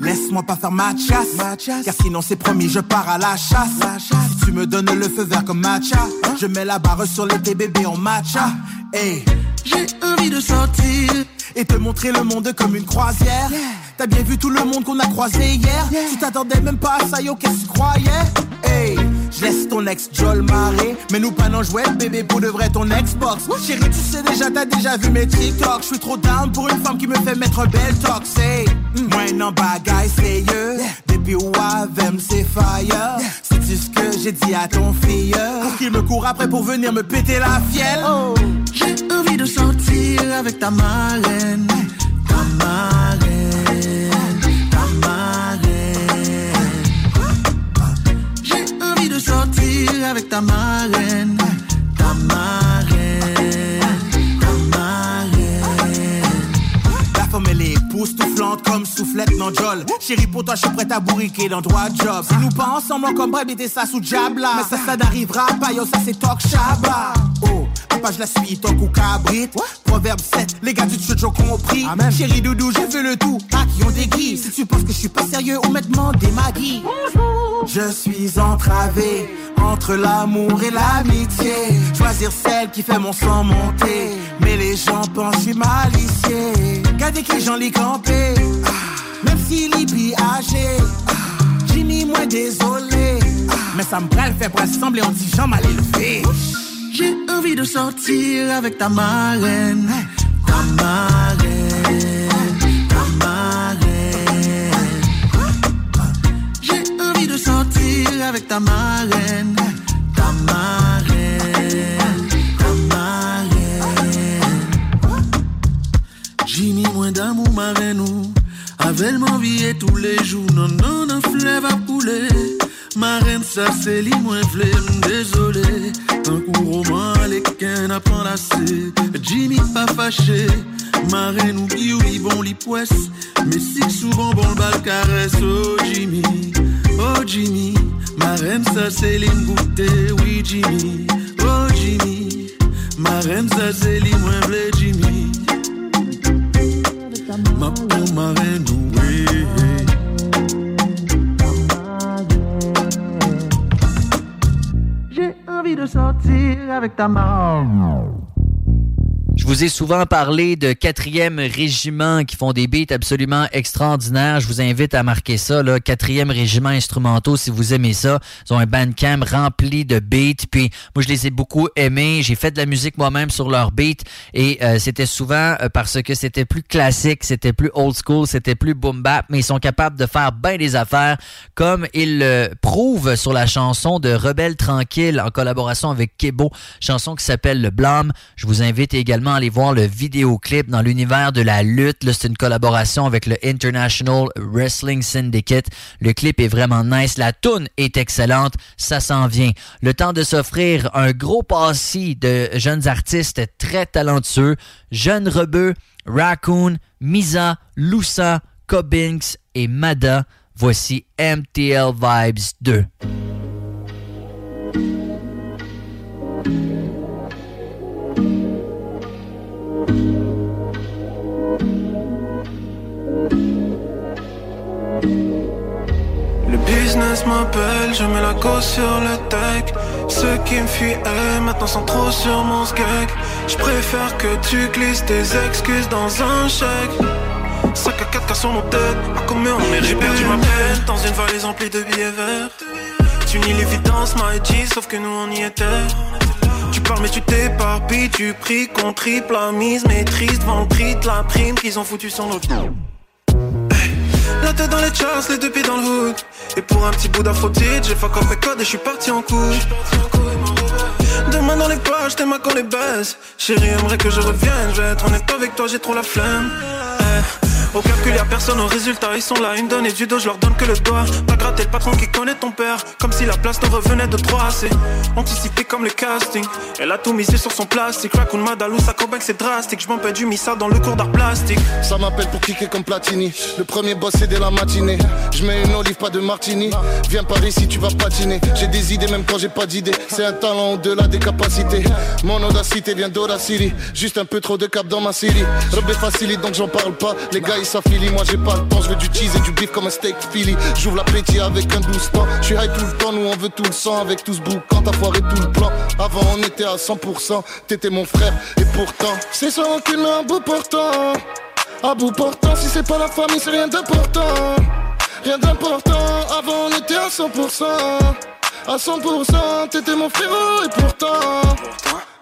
Laisse-moi pas faire ma chasse, car sinon c'est promis, je pars à la chasse. Si tu me donnes le feu vert comme matcha, je mets la barre sur l'été bébé en matcha. Hey. J'ai envie de sortir et te montrer le monde comme une croisière. T'as bien vu tout le monde qu'on a croisé hier. Tu t'attendais même pas à ça, yo, qu'est-ce que tu croyais? Hey, je laisse ton ex Joel marrer. Mais nous pas non jouer, bébé, pour de vrai ton Xbox. Chérie, tu sais déjà, t'as déjà vu mes TikTok. Je suis trop down pour une femme qui me fait mettre un bel talk. Say, moi non bagaille sérieux. Depuis Wavem, c'est fire. Sais-tu ce que j'ai dit à ton fille? Pour qu'il me court après pour venir me péter la fielle. Oh. J'ai envie de sortir avec ta marraine. Avec ta marraine. Ta marraine. Ta marraine. La femme elle est époustouflante comme soufflette non jol Chérie pour toi je suis prête à bourriquer dans trois jobs Si nous pas ensemble comme bref mettez ça sous jab là Mais ça ça n'arrivera pas yo ça c'est talk shaba Oh papa, je la suis, tant ou cabrit. Proverbe 7, les gars du church ont compris. Amen. Chérie doudou, j'ai fait le tout. Ah, qui ont des gris. Si tu penses que je suis pas sérieux, on m'a demandé ma guille. Je suis entravé entre l'amour et l'amitié. Choisir celle qui fait mon sang monter. Mais les gens pensent que je suis malicieux. Regardez qui j'en lis camper. Ah, Même s'il est âgé. Jimmy, moi désolé. Ah, Mais ça me prend le fait pour assembler, on dit Jean mal élevé. J'ai envie de sortir avec ta marraine. Ta marraine. Sortir avec ta marraine. Ta marraine. Ta marraine. Jimmy, moins d'amour, marraine. ou. Avec m'envier tous les jours. Non, non, non, fleuve à couler. Marraine, ça c'est li moins vle, désolé. Un coup roman, les qu'un apprend assez. Jimmy pas fâché. Marraine oublie ou li bon li. Mais si souvent bon le bal caresse. Oh Jimmy, oh Jimmy. Marraine, ça c'est li goûter, oui Jimmy. Oh Jimmy. Marraine, ça c'est li moins vle, Jimmy. Ma pour marraine, oui. J'ai envie de sortir avec ta maman. Vous ai souvent parlé de 4e régiment qui font des beats absolument extraordinaires. Je vous invite à marquer ça, là. 4e régiment instrumentaux, si vous aimez ça. Ils ont un bandcamp rempli de beats. Puis moi, je les ai beaucoup aimés. J'ai fait de la musique moi-même sur leurs beats. Et euh, c'était souvent euh, parce que c'était plus classique, c'était plus old school, c'était plus boom bap. Mais ils sont capables de faire bien des affaires, comme ils le prouvent sur la chanson de Rebelle Tranquille en collaboration avec Kebo. Chanson qui s'appelle Le Blâme. Je vous invite également aller voir le vidéoclip dans l'univers de la lutte. C'est une collaboration avec le International Wrestling Syndicate. Le clip est vraiment nice. La tune est excellente. Ça s'en vient. Le temps de s'offrir un gros passis de jeunes artistes très talentueux. Jeune Rebeu, Raccoon, Misa, Loussa, Cobbinks et Mada. Voici MTL Vibes 2. Business m'appelle, je mets la go sur le deck Ceux qui me fuient eh, maintenant sont trop sur mon skeg. Je préfère que tu glisses tes excuses dans un chèque. 5 à 4 cas sur mon tête, à combien on est J'ai perdu ma peine dans une valise remplie de billets verts. Tu nies l'évidence, G, sauf que nous on y était. Tu parles mais tu t'éparpilles, tu pries qu'on triple la mise. Maîtrise devant le prix de la prime qu'ils ont foutu sur notre la tête dans les charts, les deux pieds dans le hood. Et pour un petit bout d'aphrodite, j'ai fuck off mes codes et je suis parti en couille. Demain dans les pages, t'es ma qu'on les baisse Chérie aimerait que je revienne, je vais être honnête avec toi, j'ai trop la flemme Au calcul y'a personne, au résultat ils sont là Une donne et du dos, je leur donne que le doigt Pas gratter le patron qui connaît ton père Comme si la place te revenait de trois C'est anticipé comme le casting Elle a tout misé sur son plastique Raccoon Madalou, ça que c'est drastique Je m'en du missa dans le cours d'art plastique Ça m'appelle pour kicker comme Platini. Le premier boss c'est dès la matinée. Je mets une olive, pas de martini. Viens par ici, tu vas patiner. J'ai des idées même quand j'ai pas d'idées. C'est un talent au-delà des capacités. Mon audacité vient d'Audacity. Juste un peu trop de cap dans ma série. Rebé facilite donc j'en parle pas. Les gars ils s'affilient, moi j'ai pas le temps. Je veux du cheese et du beef comme un steak Philly. J'ouvre l'appétit avec un douce temps. Je suis high tout le temps, nous on veut tout le sang. Avec tout ce boucan, t'as foiré tout le plan. Avant on était à 100%. T'étais mon frère et pourtant. C'est sans rancune mais à bout portant. À bout portant, si c'est pas la famille, c'est rien d'important. Rien d'important, avant on était à 100%. À 100%, t'étais mon frérot et pourtant.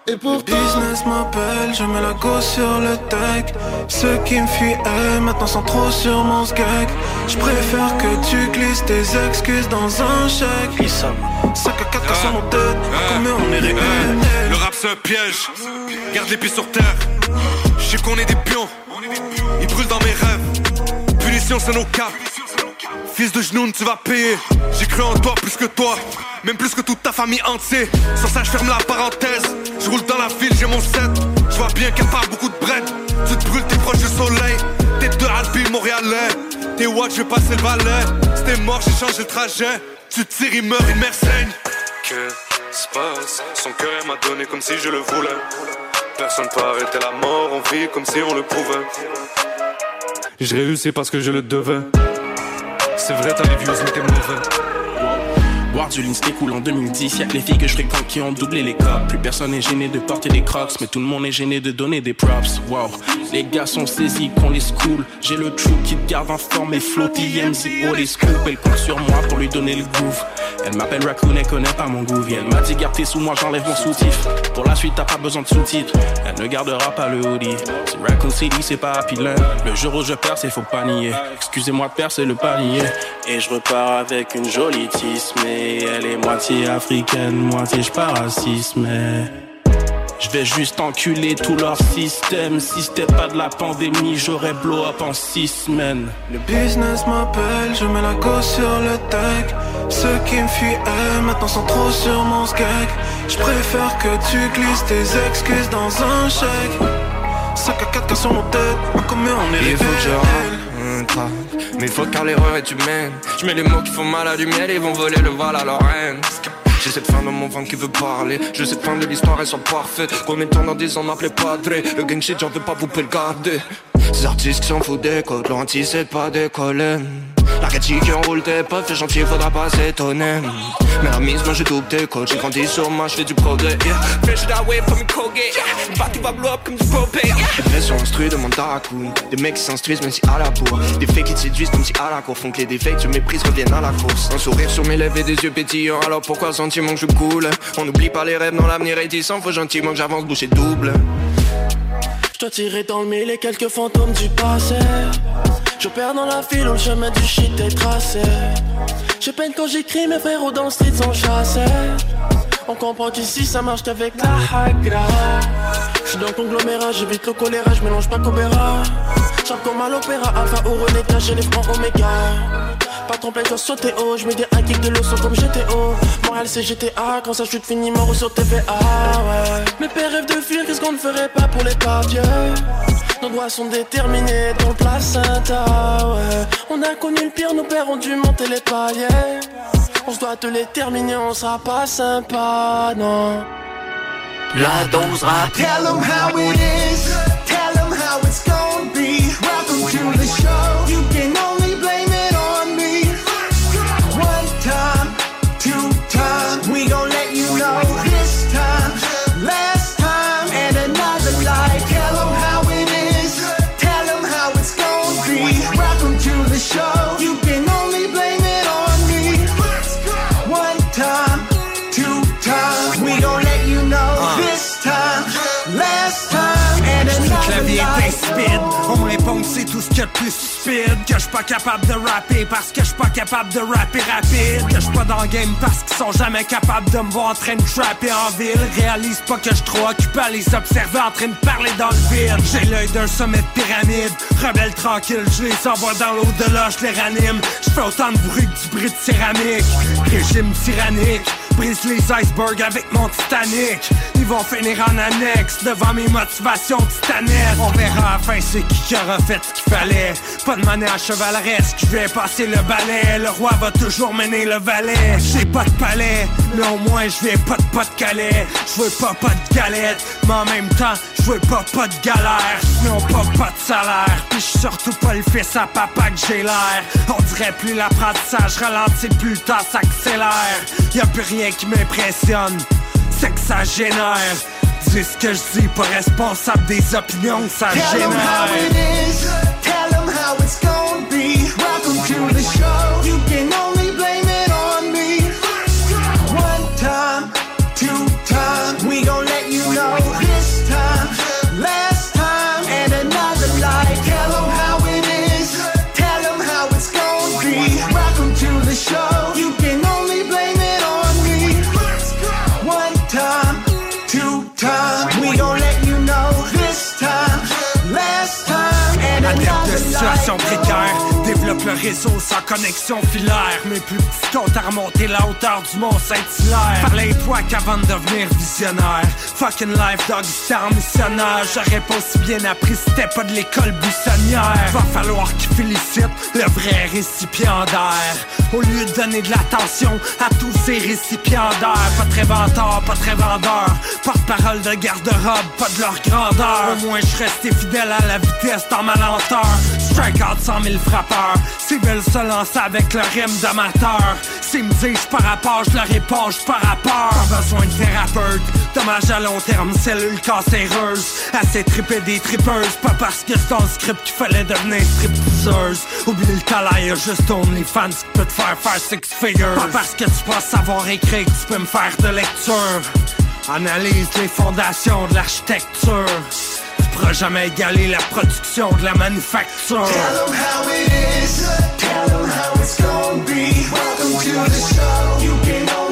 Et. Le business m'appelle, je mets la go sur le deck Ceux qui me fuient, eh, maintenant sont trop sur mon skeg Je préfère que tu glisses tes excuses dans un chèque 5 à 4 sur mon tête, à combien on est réel Le rap c'est un piège, garde les pieds sur terre. Je sais qu'on est des pions, ils brûlent dans mes rêves. Punition c'est nos caps. Fils de genoux, tu vas payer. J'ai cru en toi plus que toi, même plus que toute ta famille entière. Sans ça, je ferme la parenthèse. Je roule dans la ville, j'ai mon set. Je vois bien qu'elle parle beaucoup de bread. Tu te brûles, t'es proche du soleil. T'es de Albi, Montréalais. T'es what, je vais passer le balai. C'était mort, j'ai changé le trajet. Tu tires, il meurt, il meurt saigne. Que se passe? Son cœur m'a donné comme si je le voulais. Personne peut arrêter la mort, on vit comme si on le pouvait. J'ai réussi parce que je le devais. C'est vrai, t'as les views, mais t'es mauvais. Du en 2010. Y'a les filles que je fréquente qui ont doublé les cops. Plus personne n'est gêné de porter des crocs, mais tout le monde est gêné de donner des props. Wow, les gars sont saisis qu'on les school. J'ai le trou qui te garde en forme et flotte. TMZ, oh les scoop. Elle compte sur moi pour lui donner le groove. Elle m'appelle Raccoon, elle connaît pas mon goût. Elle m'a dit garde sous moi, j'enlève mon soutif. Pour la suite, t'as pas besoin de sous-titres. Elle ne gardera pas le hoodie. C'est Raccoon City, c'est pas Happy. Le jour où je perds, c'est faut pas nier. Excusez-moi de perdre, c'est le panier. Et je repars avec une jolie tisse, mais elle est moitié africaine, moitié racisme. Je vais juste enculer tout leur système. Si c'était pas de la pandémie, j'aurais blow up en six semaines. Le business m'appelle, je mets la go sur le tech. Ceux qui me fuient maintenant sont trop sur mon skeg. Je préfère que tu glisses tes excuses dans un chèque. 5 à 4 cas sur mon tête, combien on est Il faut que je mais faut car l'erreur est humaine. Je mets les mots qui font mal à du miel, ils vont voler le voile à leur. J'ai cette fin dans mon ventre qui veut parler. Je sais fin de l'histoire, elle soit parfaite. De temps dans 10 ans m'appelait Padre Le gang shit, j'en veux pas, vous le garder. Ces artistes qui s'en foutent des codes, l'anti c'est pas décoller. La critique qui enroule tes potes, fait gentil, faudra pas s'étonner. Mais la mise, moi je double tes codes, j'ai grandi sur moi, je fais du progrès. Yeah. Fresh that way from Colgate, yeah. Party va blow up comme du propane. Yeah. Les pressions instruits de mon Daracoon. Des mecs qui s'instruisent même si à la bourre. Des fakes qui te séduisent comme si à la cour font que les défaites, je méprise, reviennent à la course. Un sourire sur mes lèvres et des yeux pétillants. Alors pourquoi sentiment que je coule? On n'oublie pas les rêves dans l'avenir réticent, faut gentiment que j'avance boucher double. Je dois tirer dans le et quelques fantômes du passé. Je perds dans la file où le chemin du shit est tracé. J'ai peine quand j'écris, mes frères dans le street sont chassés. On comprend qu'ici ça marche qu'avec la hagra. J'suis dans le conglomérat, j'évite le choléra, j'mélange pas Cobera. J'rappe comme à l'opéra, Alpha ou René, j'ai les francs Oméga. Pas tromper, je sauter haut, j'mets des high kicks de l'osso comme GTO. Moral c'est GTA, quand ça chute fini mort sur TVA, ouais. Mes pères rêvent de fuir, qu'est-ce qu'on ne ferait pas pour les pardieux? Nos doigts sont déterminés dans le placenta, ouais. On a connu le pire, nos pères ont dû monter les paliers. On se doit te les terminer, on sera pas sympa, non. La dose rap. Tell them how it is, tell them how it's gonna be. Welcome to the show. You Que je pas capable de rapper parce que je suis pas capable de rapper rapide. Que je pas dans le game parce qu'ils sont jamais capables de me voir en train de trapper en ville. Réalise pas que je trop occupé à les observer en train de parler dans le vide. J'ai l'œil d'un sommet de pyramide. Rebelle tranquille, je les envoie dans l'au-delà, je les ranime. Je fais autant de bruit que du bruit de céramique. Régime tyrannique Brise les icebergs avec mon Titanic. Ils vont finir en annexe devant mes motivations titanesques. On verra à la fin c'est qui qui aura fait ce qu'il fallait. Pas de manège chevaleresque, je vais passer le balai. Le roi va toujours mener le valet. J'ai pas de palais, mais au moins je vais pas de pas de calais. Je veux pas pas de galette, mais en même temps je veux pas pas de galère. Mais on pas pas de salaire, puis je surtout pas le fils à papa que j'ai l'air. On dirait plus l'apprentissage ralentit, plus le temps s'accélère. Y'a plus rien qui m'impressionne, c'est que ça génère Dis ce que je dis, pas responsable des opinions ça Tell them how it génère is. Tell them how it's gonna be. Welcome to the show. Le réseau sans connexion filaire. Mes plus petits comptes à remonter la hauteur du Mont Saint-Hilaire. Parlais-toi qu'avant de devenir visionnaire. Fucking life dog, c'était missionnaire. J'aurais pas aussi bien appris si c'était pas de l'école buissonnière. Va falloir qu'ils félicitent le vrai récipiendaire. Au lieu de donner de l'attention à tous ces récipiendaires. Pas très vendeur, pas très vendeur. Porte-parole de garde-robe, pas de leur grandeur. Au moins je restais fidèle à la vitesse dans ma lenteur. Strike out 100 000 frappeurs. S'ils veulent se lancer avec le rime d'amateur. S'ils me disent par rapport, je leur réponds, par rapport. Pas besoin de thérapeute. Dommage à long terme, cellule cancéreuse. Assez triper des tripeuses. Pas parce que c'est dans le script qu'il fallait devenir stripteaseuse. Oublie le y'a juste fans qui peut te faire faire six figures. Pas parce que tu penses savoir écrire que tu peux me faire de lecture. Analyse les fondations de l'architecture. Tu pourras jamais égaler la production de la manufacture. Tell them how it is. Tell them how it's gonna be. Welcome to the show. You can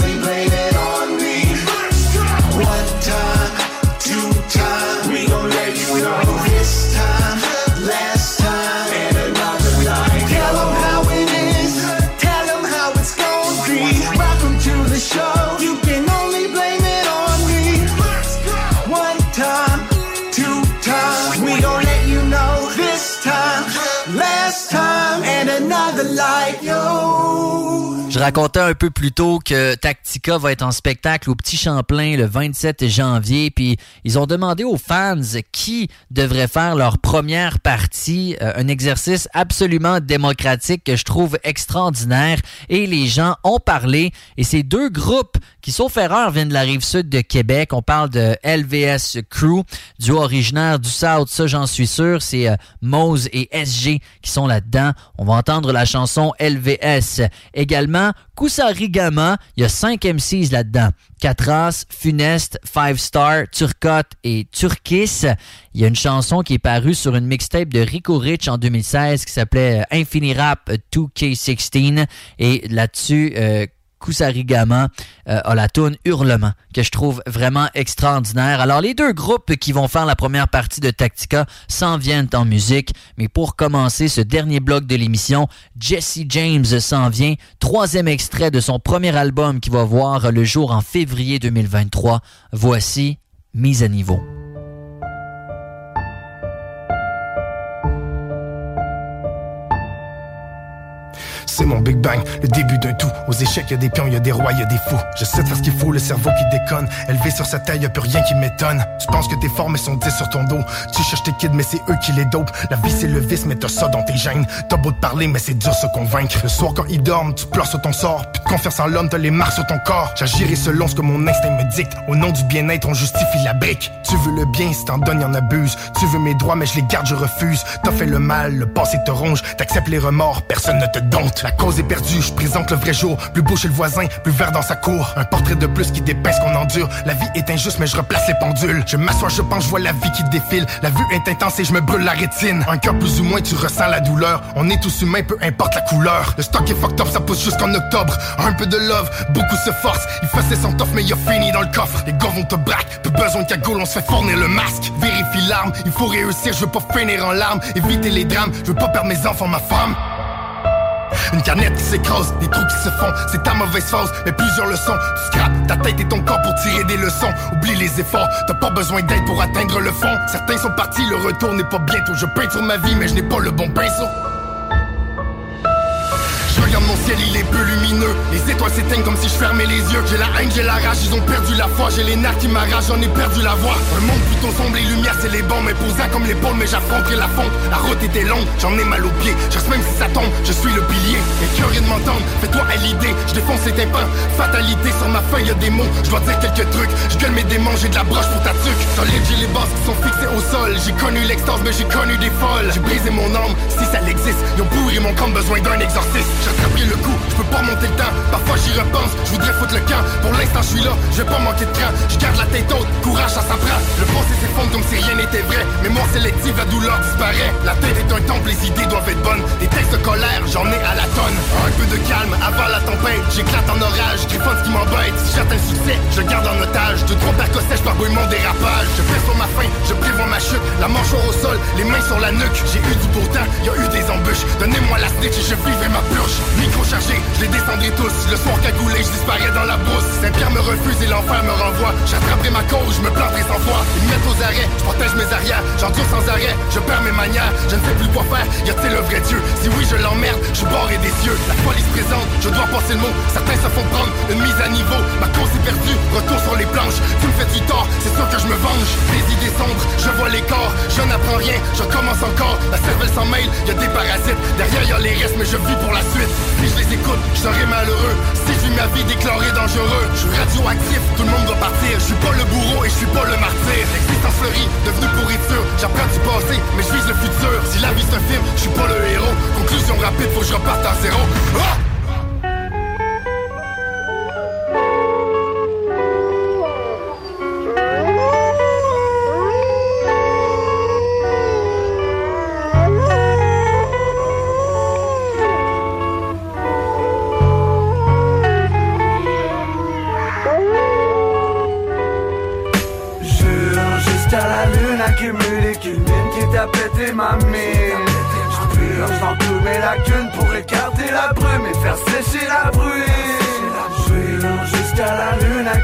Je racontais un peu plus tôt que Tactica va être en spectacle au Petit Champlain le 27 janvier, puis ils ont demandé aux fans qui devrait faire leur première partie, euh, un exercice absolument démocratique que je trouve extraordinaire, et les gens ont parlé, et ces deux groupes qui, sauf erreur, viennent de la rive sud de Québec. On parle de LVS Crew, du originaire du South, ça j'en suis sûr, c'est euh, Mose et SG qui sont là-dedans. On va entendre la chanson LVS. Également, Kusarigama, il y a 5 MCs là-dedans. Catras, Funeste, Five Star, Turcotte et Turkis. Il y a une chanson qui est parue sur une mixtape de Rico Rich en 2016 qui s'appelait euh, Infinirap 2K16. Et là-dessus, euh, Kusarigama euh, Hurlement, que je trouve vraiment extraordinaire. Alors, les deux groupes qui vont faire la première partie de Tactica s'en viennent en musique. Mais pour commencer ce dernier bloc de l'émission, Jesse James s'en vient. Troisième extrait de son premier album qui va voir le jour en février 2023. Voici Mise à niveau. C'est mon Big Bang, le début d'un tout. Aux échecs, y a des pions, y a des rois, y a des fous. Je sais faire ce qu'il faut, le cerveau qui déconne. Élevé sur sa taille, y a plus rien qui m'étonne. Tu penses que t'es fort, mais sont 10 sur ton dos. Tu cherches tes kids, mais c'est eux qui les dopent. La vie, c'est le vice, mais t'as ça dans tes gènes. T'as beau te parler, mais c'est dur se convaincre. Le soir, quand ils dorment, tu pleures sur ton sort. Plus de confiance en l'homme, t'as les marques sur ton corps. J'agirai selon ce que mon instinct me dicte. Au nom du bien-être, on justifie la brique. Tu veux le bien, si t'en donnes, y en abuse. Tu veux mes droits, mais je les garde, je refuse. T'as fait le mal, le passé te ronge. T'acceptes les remords, personne ne te dompte. La cause est perdue, je présente le vrai jour. Plus beau chez le voisin, plus vert dans sa cour. Un portrait de plus qui ce qu'on endure. La vie est injuste, mais je replace les pendules. Je m'assois, je pense, je vois la vie qui défile. La vue est intense et je me brûle la rétine. Un cœur plus ou moins, tu ressens la douleur. On est tous humains, peu importe la couleur. Le stock est fucked up, ça pousse jusqu'en octobre. Un peu de love, beaucoup se forcent. Il faisait son tough, mais il a fini dans le coffre. Les gars vont te braquer, peu besoin de cagoule, on se fait fournir le masque. Vérifie l'arme, il faut réussir, je veux pas finir en larmes. Éviter les drames, je veux pas perdre mes enfants, ma femme. Une canette qui s'écrase, des trous qui se font, c'est ta mauvaise phase, mais plusieurs leçons. Tu scrapes ta tête et ton corps pour tirer des leçons. Oublie les efforts, t'as pas besoin d'aide pour atteindre le fond. Certains sont partis, le retour n'est pas bientôt. Je peins sur ma vie, mais je n'ai pas le bon pinceau. Mon ciel, il est peu lumineux. Les étoiles s'éteignent comme si je fermais les yeux. J'ai la haine, j'ai la rage, ils ont perdu la foi. J'ai les nerfs qui m'arrachent, j'en ai perdu la voix. Un monde plutôt sombre, les lumières, c'est les bons. Mais comme l'épaule, mais j'affronterai la fonte. La route était longue, j'en ai mal aux pieds. Je même si ça tombe, je suis le pilier. Et curieux de m'entendre, fais-toi à l'idée. Je défonce les tympans, fatalité sur ma feuille, y a des mots. Je dois dire quelques trucs, je gueule mes démons, j'ai de la broche pour ta truc. Solide, j'ai les bases qui sont fixées au sol. J'ai connu l'extase, mais j'ai connu des folles. J'ai brisé mon âme, si ça l'existe. Ils ont pourri mon camp, besoin d'un. J'attraperai le coup, je peux pas monter le temps. Parfois j'y repense, je voudrais foutre le camp. Pour l'instant, je suis là, je vais pas manquer de cran. Je garde la tête haute, courage, ça s'apprend. Le passé s'effondre comme si rien n'était vrai. Mémoire sélective, la douleur disparaît. La tête est un temple, les idées doivent être bonnes. Des textes de colère, j'en ai à la tonne. Un peu de calme avant la tempête. J'éclate en orage, griffonne ce qui m'embête. Si j'atteins le succès, je garde en otage. De trop percossèche par mon dérapage. Je pèse sur ma faim, je prévois ma chute. La mâchoire au sol, les mains sur la nuque. J'ai eu du pourtant, y a eu des embûches. Donnez-moi la snitch et je vivrai ma purge. Je les descendrai tous. Le soir cagoulé, je disparais dans la brousse. Saint-Pierre me refuse et l'enfer me renvoie. J'attraperai ma cause, je me planterai sans foi. Ils me mettent aux arrêts, je protège mes arrières. J'endure sans arrêt, je perds mes manières. Je ne sais plus quoi faire, y a-t-il le vrai Dieu? Si oui, je l'emmerde, je suis des cieux. La police présente, je dois passer le mot. Certains se font prendre une mise à niveau. Ma cause est perdue, retour sur les planches. Tu me fais du tort, c'est sûr que je me venge. Des idées sombres, je vois les corps. Je n'apprends rien, je commence encore. La cervelle s'en mêle, y a des parasites. Derrière, y a les restes, mais je vis pour la suite. Les écoute, je serai malheureux. Si je ma vie déclarée dangereux, je suis radioactif, tout le monde doit partir. Je suis pas le bourreau et je suis pas le martyr. L'existence fleurie, devenue pourriture. J'apprends du passé, mais je vise le futur. Si la vie se filme, je suis pas le héros. Conclusion rapide, faut que je reparte à zéro. Ah!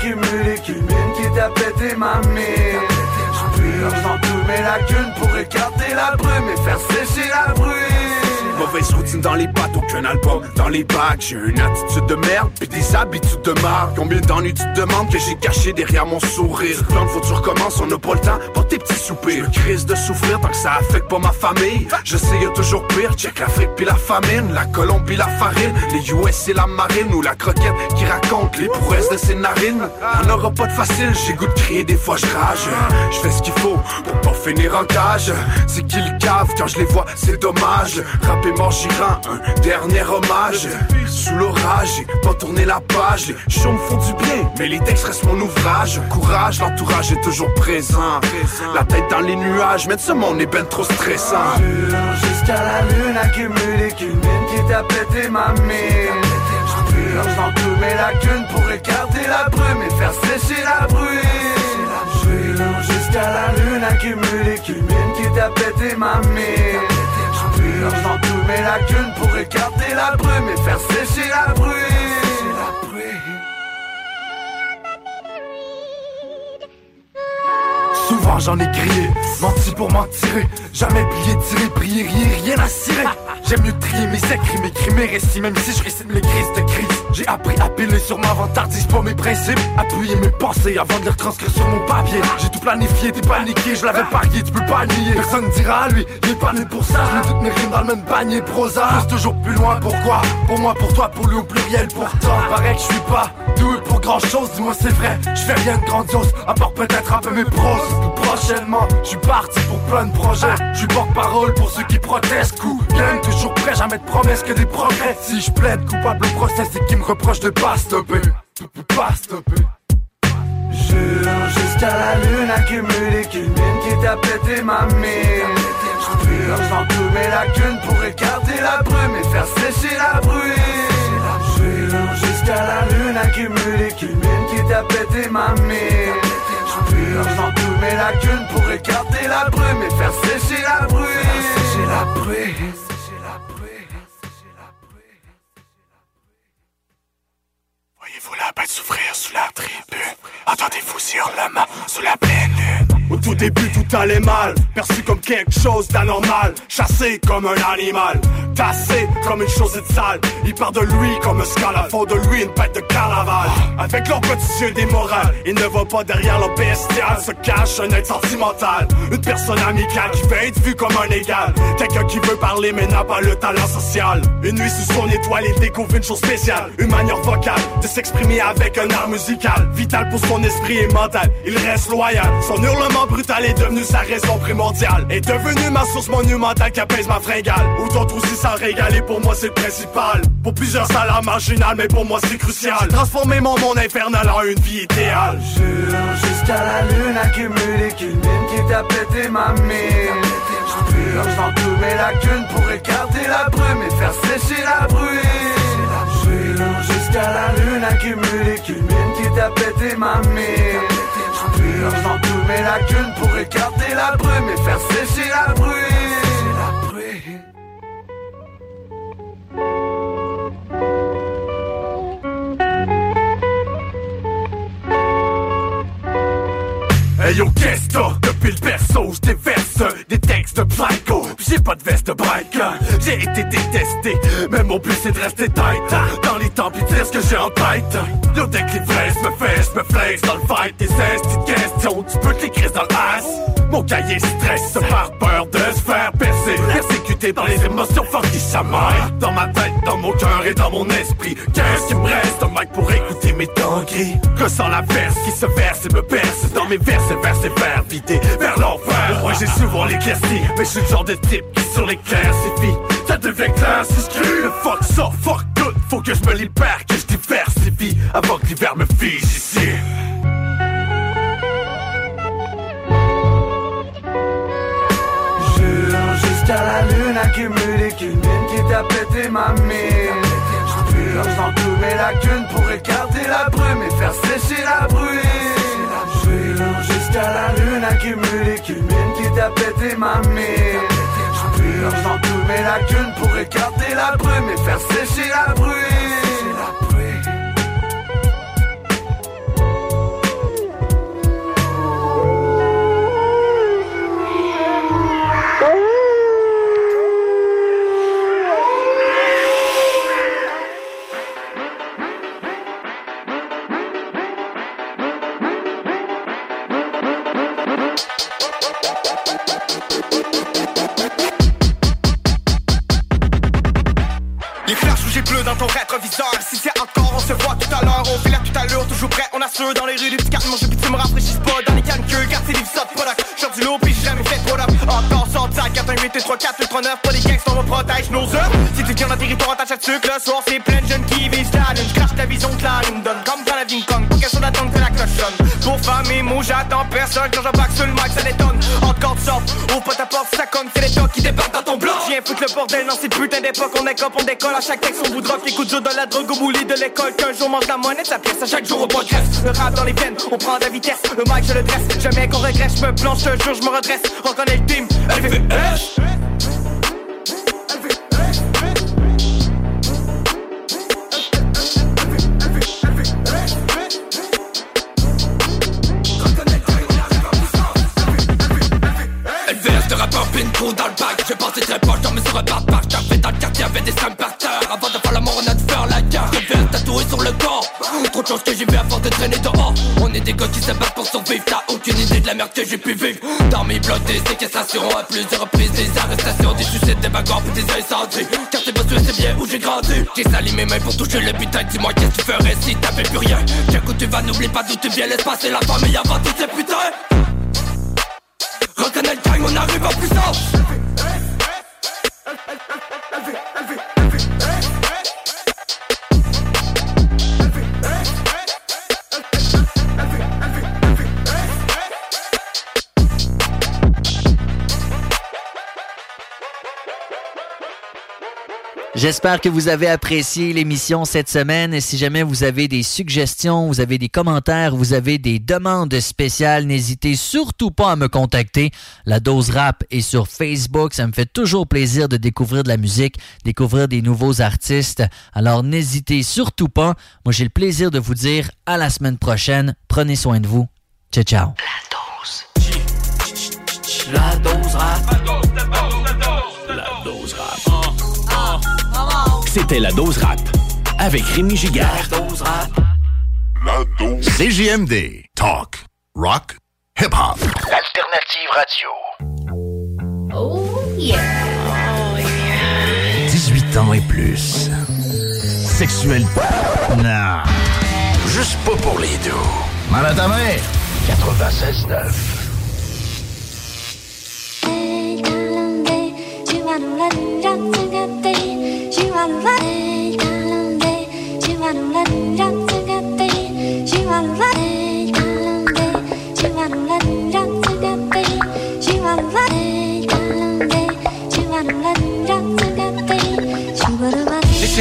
La lune accumulée qu'une mine qui t'a pété ma mine. Je purge dans tous mes lacunes pour écarter la brume et faire sécher la bruine Mauvaise routine dans les pattes, aucun album dans les bacs. J'ai une attitude de merde, puis des habitudes de marque. Combien d'ennuis tu te demandes que j'ai caché derrière mon sourire? Plan faut tu recommences, on n'a pas le temps pour tes petits soupirs. Je crise de souffrir tant que ça affecte pas ma famille. Je sais, toujours pire, check l'Afrique puis la famine, la Colombie, la farine, les US et la marine, ou la croquette qui raconte les prouesses de ses narines. Y'en aura pas de facile, j'ai goût de crier, des fois je rage. Je fais ce qu'il faut pour pas finir en cage. C'est qu'ils cavent quand je les vois, c'est dommage. Mort, j'y rends un dernier hommage. Sous l'orage, pas tourné la page. Les me font du bien, mais les textes restent mon ouvrage. Courage, l'entourage est toujours présent. La tête dans les nuages, mais ce monde est ben trop stressant. Jusqu'à la lune accumulée qu'une mine qui t'a pété ma mine Je purge dans tous mes lacunes pour écarter la brume et faire sécher la bruine jusqu'à la lune accumulée qu'une mine qui t'a pété ma mine Je purge dans tous mes lacunes pour écarter la brume et faire sécher la bruine j'en ai crié, menti pour m'en tirer. Jamais plié, tiré, prier, rien à cirer. J'aime mieux trier mes écrits, mes mes récits Même si je récite mes crises de crise. J'ai appris à piler sur ma vantardise pas mes principes. Appuyer mes pensées avant de les retranscrire sur mon papier. J'ai tout planifié, t'es paniqué, je l'avais parié, tu peux pas nier. Personne dira à lui, il est pas né pour ça. Toutes mes rimes dans le même panier prosa. Pousse toujours plus loin, pourquoi? Pour moi, pour toi, pour lui au pluriel, pourtant Paraît que je suis pas doué pour grand chose, dis-moi c'est vrai Je fais rien de grandiose, à part peut-être un peu mes pros Prochainement, je suis parti pour plein de projets. Je porte-parole pour ceux qui protestent. Coup, gang, toujours prêt, jamais de promesses que des progrès. Si je plaide coupable au procès, c'est qu'ils me reprochent de pas stopper. Pas stopper. Jure jusqu'à la lune accumulée qu'une mine qui t'a pété ma mine Je purge dans tous mes lacunes pour écarter la brume et faire sécher la bruine Jusqu'à la lune accumulée qu'une qui t'a pété ma mine Je purge dans tous mes lacunes pour écarter la brume et faire sécher la bruine Sécher la bruine Voyez-vous la bête souffrir sous la tribune Entendez-vous hurlements sous la pleine lune? Au tout début tout allait mal. Perçu comme quelque chose d'anormal. Chassé comme un animal. Tassé comme une chose de sale. Il part de lui comme un scala Font de lui une bête de carnaval. Avec leur petit yeux démoral Il ne va pas derrière leur bestial. Se cache un être sentimental. Une personne amicale qui veut être vue comme un égal. Quelqu'un qui veut parler mais n'a pas le talent social. Une nuit sous son étoile il découvre une chose spéciale. Une manière vocale de s'exprimer avec un art musical. Vital pour son esprit et mental. Il reste loyal. Son hurlement brutal est devenu sa raison primordiale. Est devenu ma source monumentale qui apaise ma fringale. Ou d'autres aussi s'en régaler pour moi c'est le principal. Pour plusieurs a marginal mais pour moi c'est crucial. Transformer mon monde infernal en une vie idéale. Jure jusqu'à la lune accumulée qu'une mine qui t'a pété ma mine. J'purge dans tous mes lacunes pour écarter la brume et faire sécher la bruine. Jure jusqu'à la lune accumulée qu'une mine qui t'a pété ma mine. J'purge dans tous mes lacunes pour écarter la brume et faire sécher la bruine Hey yo, qu'est-ce Depuis le perso, j'déverse des textes de psycho. J'ai pas de veste de biker. J'ai été détesté, mais mon but c'est de rester tight. Dans les temps pis dire que j'ai en tête. Yo, dès que l'ivresse me fait, j'me flex dans le fight. Tes petites questions, tu peux te l'écrire dans l'as Mon cahier stresse par peur de se faire percer. Persécuté dans les émotions fortes qui chamaillent Dans ma tête, dans mon cœur et dans mon esprit Qu'est-ce qui me reste? Un mic pour écouter mes gris? Que sans la verse qui se verse et me perce Dans mes verses vers ces vers vidés vers l'enfer. Moi j'ai souvent l'éclairci Mais je suis le genre de type qui sur l'éclaircifie Ça devient clair si je crie Le fuck ça, fuck tout Faut que je me libère, que je diversifie Avant que l'hiver me fige ici. Jure jusqu'à la lune accumulée qu'une mine qui t'a pété ma mine J'purge dans tous mes lacunes pour écarter la brume et faire sécher la bruine Jusqu'à la lune accumulée qu'une qui t'a pété ma mine J'purge dans tous mes lacunes pour écarter la brume et faire sécher la bruine l'école Qu'un jour mange la monnaie de sa pièce, à chaque jour on progresse Le rap dans les veines, on prend de la vitesse. Le mic je le dresse, jamais qu'on regrette Je me planche, je jure, je me redresse. Reconnais le team, LVS la merde que j'ai pu vivre. Dans mes blocs des séquestrations À plusieurs reprises des arrestations Des suicides, des bagarres puis des incendies. Car c'est bossu c'est bien où j'ai grandi. J'ai sali mes mains pour toucher le putain Dis-moi qu'est-ce que tu ferais si t'avais plus rien? Tiens coup tu vas n'oublie pas d'où tu viens. Laisse passer la famille avant tous ces putains J'espère que vous avez apprécié l'émission cette semaine. Si jamais vous avez des suggestions, vous avez des commentaires, vous avez des demandes spéciales, n'hésitez surtout pas à me contacter. La dose rap est sur Facebook. Ça me fait toujours plaisir de découvrir de la musique, découvrir des nouveaux artistes. Alors n'hésitez surtout pas. Moi, j'ai le plaisir de vous dire à la semaine prochaine. Prenez soin de vous. Ciao, ciao. La dose C'était la dose rap avec Rémi Giguère. La dose rap. La dose. CJMD. Talk. Rock. Hip hop. Alternative radio. Oh yeah. Oh yeah. 18 ans et plus. Sexuel. Non. Juste pas pour les deux. Mal à ta mère. 96.9.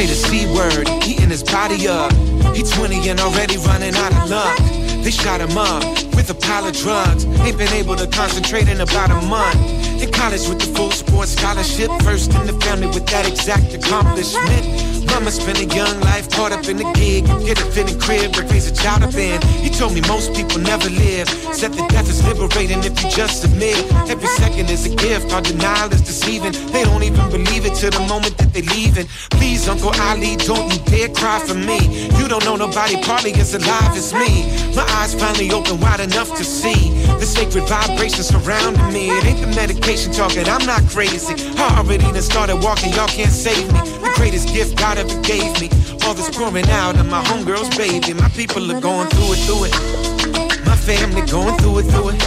Say the C word, heating his body up. He 20 and already running out of luck. They shot him up with a pile of drugs. Ain't been able to concentrate in about a month. In college with the full sports scholarship, first in the family with that exact accomplishment. Mama spent a young life caught up in the gig. Get a fitting crib to raise a child up in. He told me most people never live. Said that death is liberating if you just submit. Every second is a gift. Our denial is deceiving. They don't even believe it till the moment that they leaving. Please, Uncle Ali, don't you dare cry for me. You don't know nobody partly as alive as me. My eyes finally open wide enough to see the sacred vibrations surrounding me. It ain't the medication talking, I'm not crazy. I already done started walking, y'all can't save me. The greatest gift God ever gave me. All this pouring out of my homegirl's baby. My people are going through it, through it. My family going through it, through it.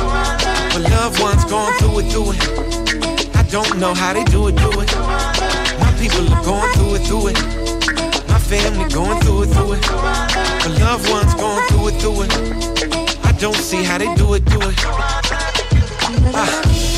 My loved ones going through it, through it. I don't know how they do it, do it. My people are going through it, through it. My family going through it, through it. My loved ones going through it, through it. I don't see how they do it, do it. Ah,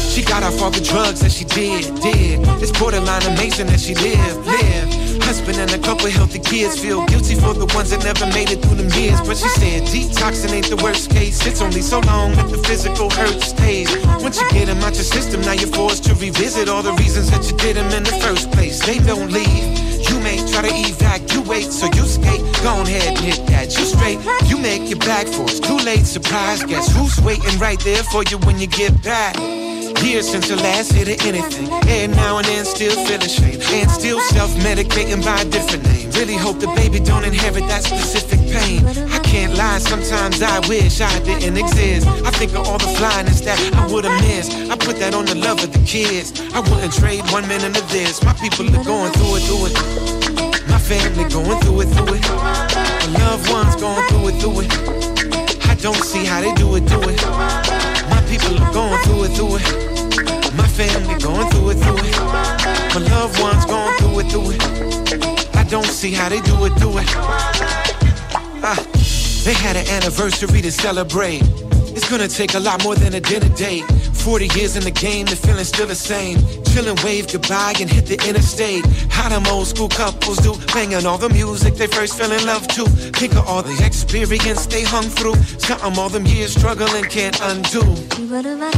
she got off all the drugs that she did, did. It's borderline amazing that she lived, lived. Husband and a couple healthy kids feel guilty for the ones that never made it through them years. But she said detoxing ain't the worst case. It's only so long that the physical hurt stays. Once you get them out your system, now you're forced to revisit all the reasons that you did them in the first place. They don't leave. You may try to evacuate, so you skate. Go ahead and hit that. You straight. You make your back for it's too late. Surprise, guess who's waiting right there for you when you get back? Years since your last hit of anything. And now and then still feeling shame. And still self-medicating by a different name. Really hope the baby don't inherit that specific pain. I can't lie, sometimes I wish I didn't exist. I think of all the flyness that I would've missed. I put that on the love of the kids. I wouldn't trade one minute of this. My people are going through it, through it. My family going through it, through it. My loved ones going through it, through it. I don't see how they do it, do it. My people are going through it, through it. My family going through it, through it. My loved ones going through it, through it. I don't see how they do it, do it. Ah, they had an anniversary to celebrate. It's gonna take a lot more than a dinner date. 40 years in the game, the feeling's still the same. Chillin', wave goodbye and hit the interstate. How them old school couples do, banging all the music they first fell in love to. Think of all the experience they hung through. Something all them years struggling can't undo.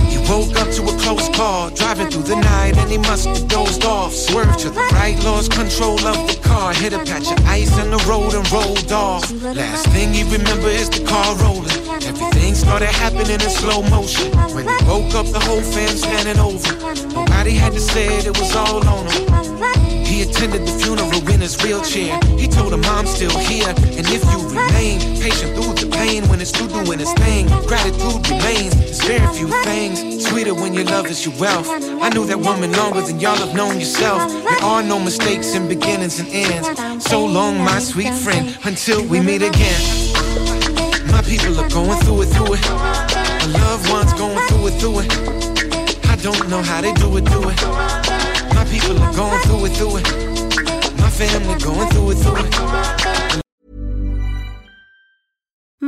He woke up to a close call, driving through the night, and he must have dozed off. Swerved to the right, lost control of the car, hit a patch of ice in the road and rolled off. Last thing he remember is the car rolling. Everything started happening in slow motion. When he woke up, the whole fam standing over. Nobody had to say it, it was all on him. He attended the funeral in his wheelchair. He told her mom's still here, and if you remain patient through the pain, when it's through doing its thing, gratitude remains. There's very few things sweeter when your love is your wealth. I knew that woman longer than y'all have known yourself. There are no mistakes in beginnings and ends. So long, my sweet friend, until we meet again. My people are going through it, through it. My loved ones going through it, through it. I don't know how they do it, do it. My people are going through it, through it. My family going through it, through it.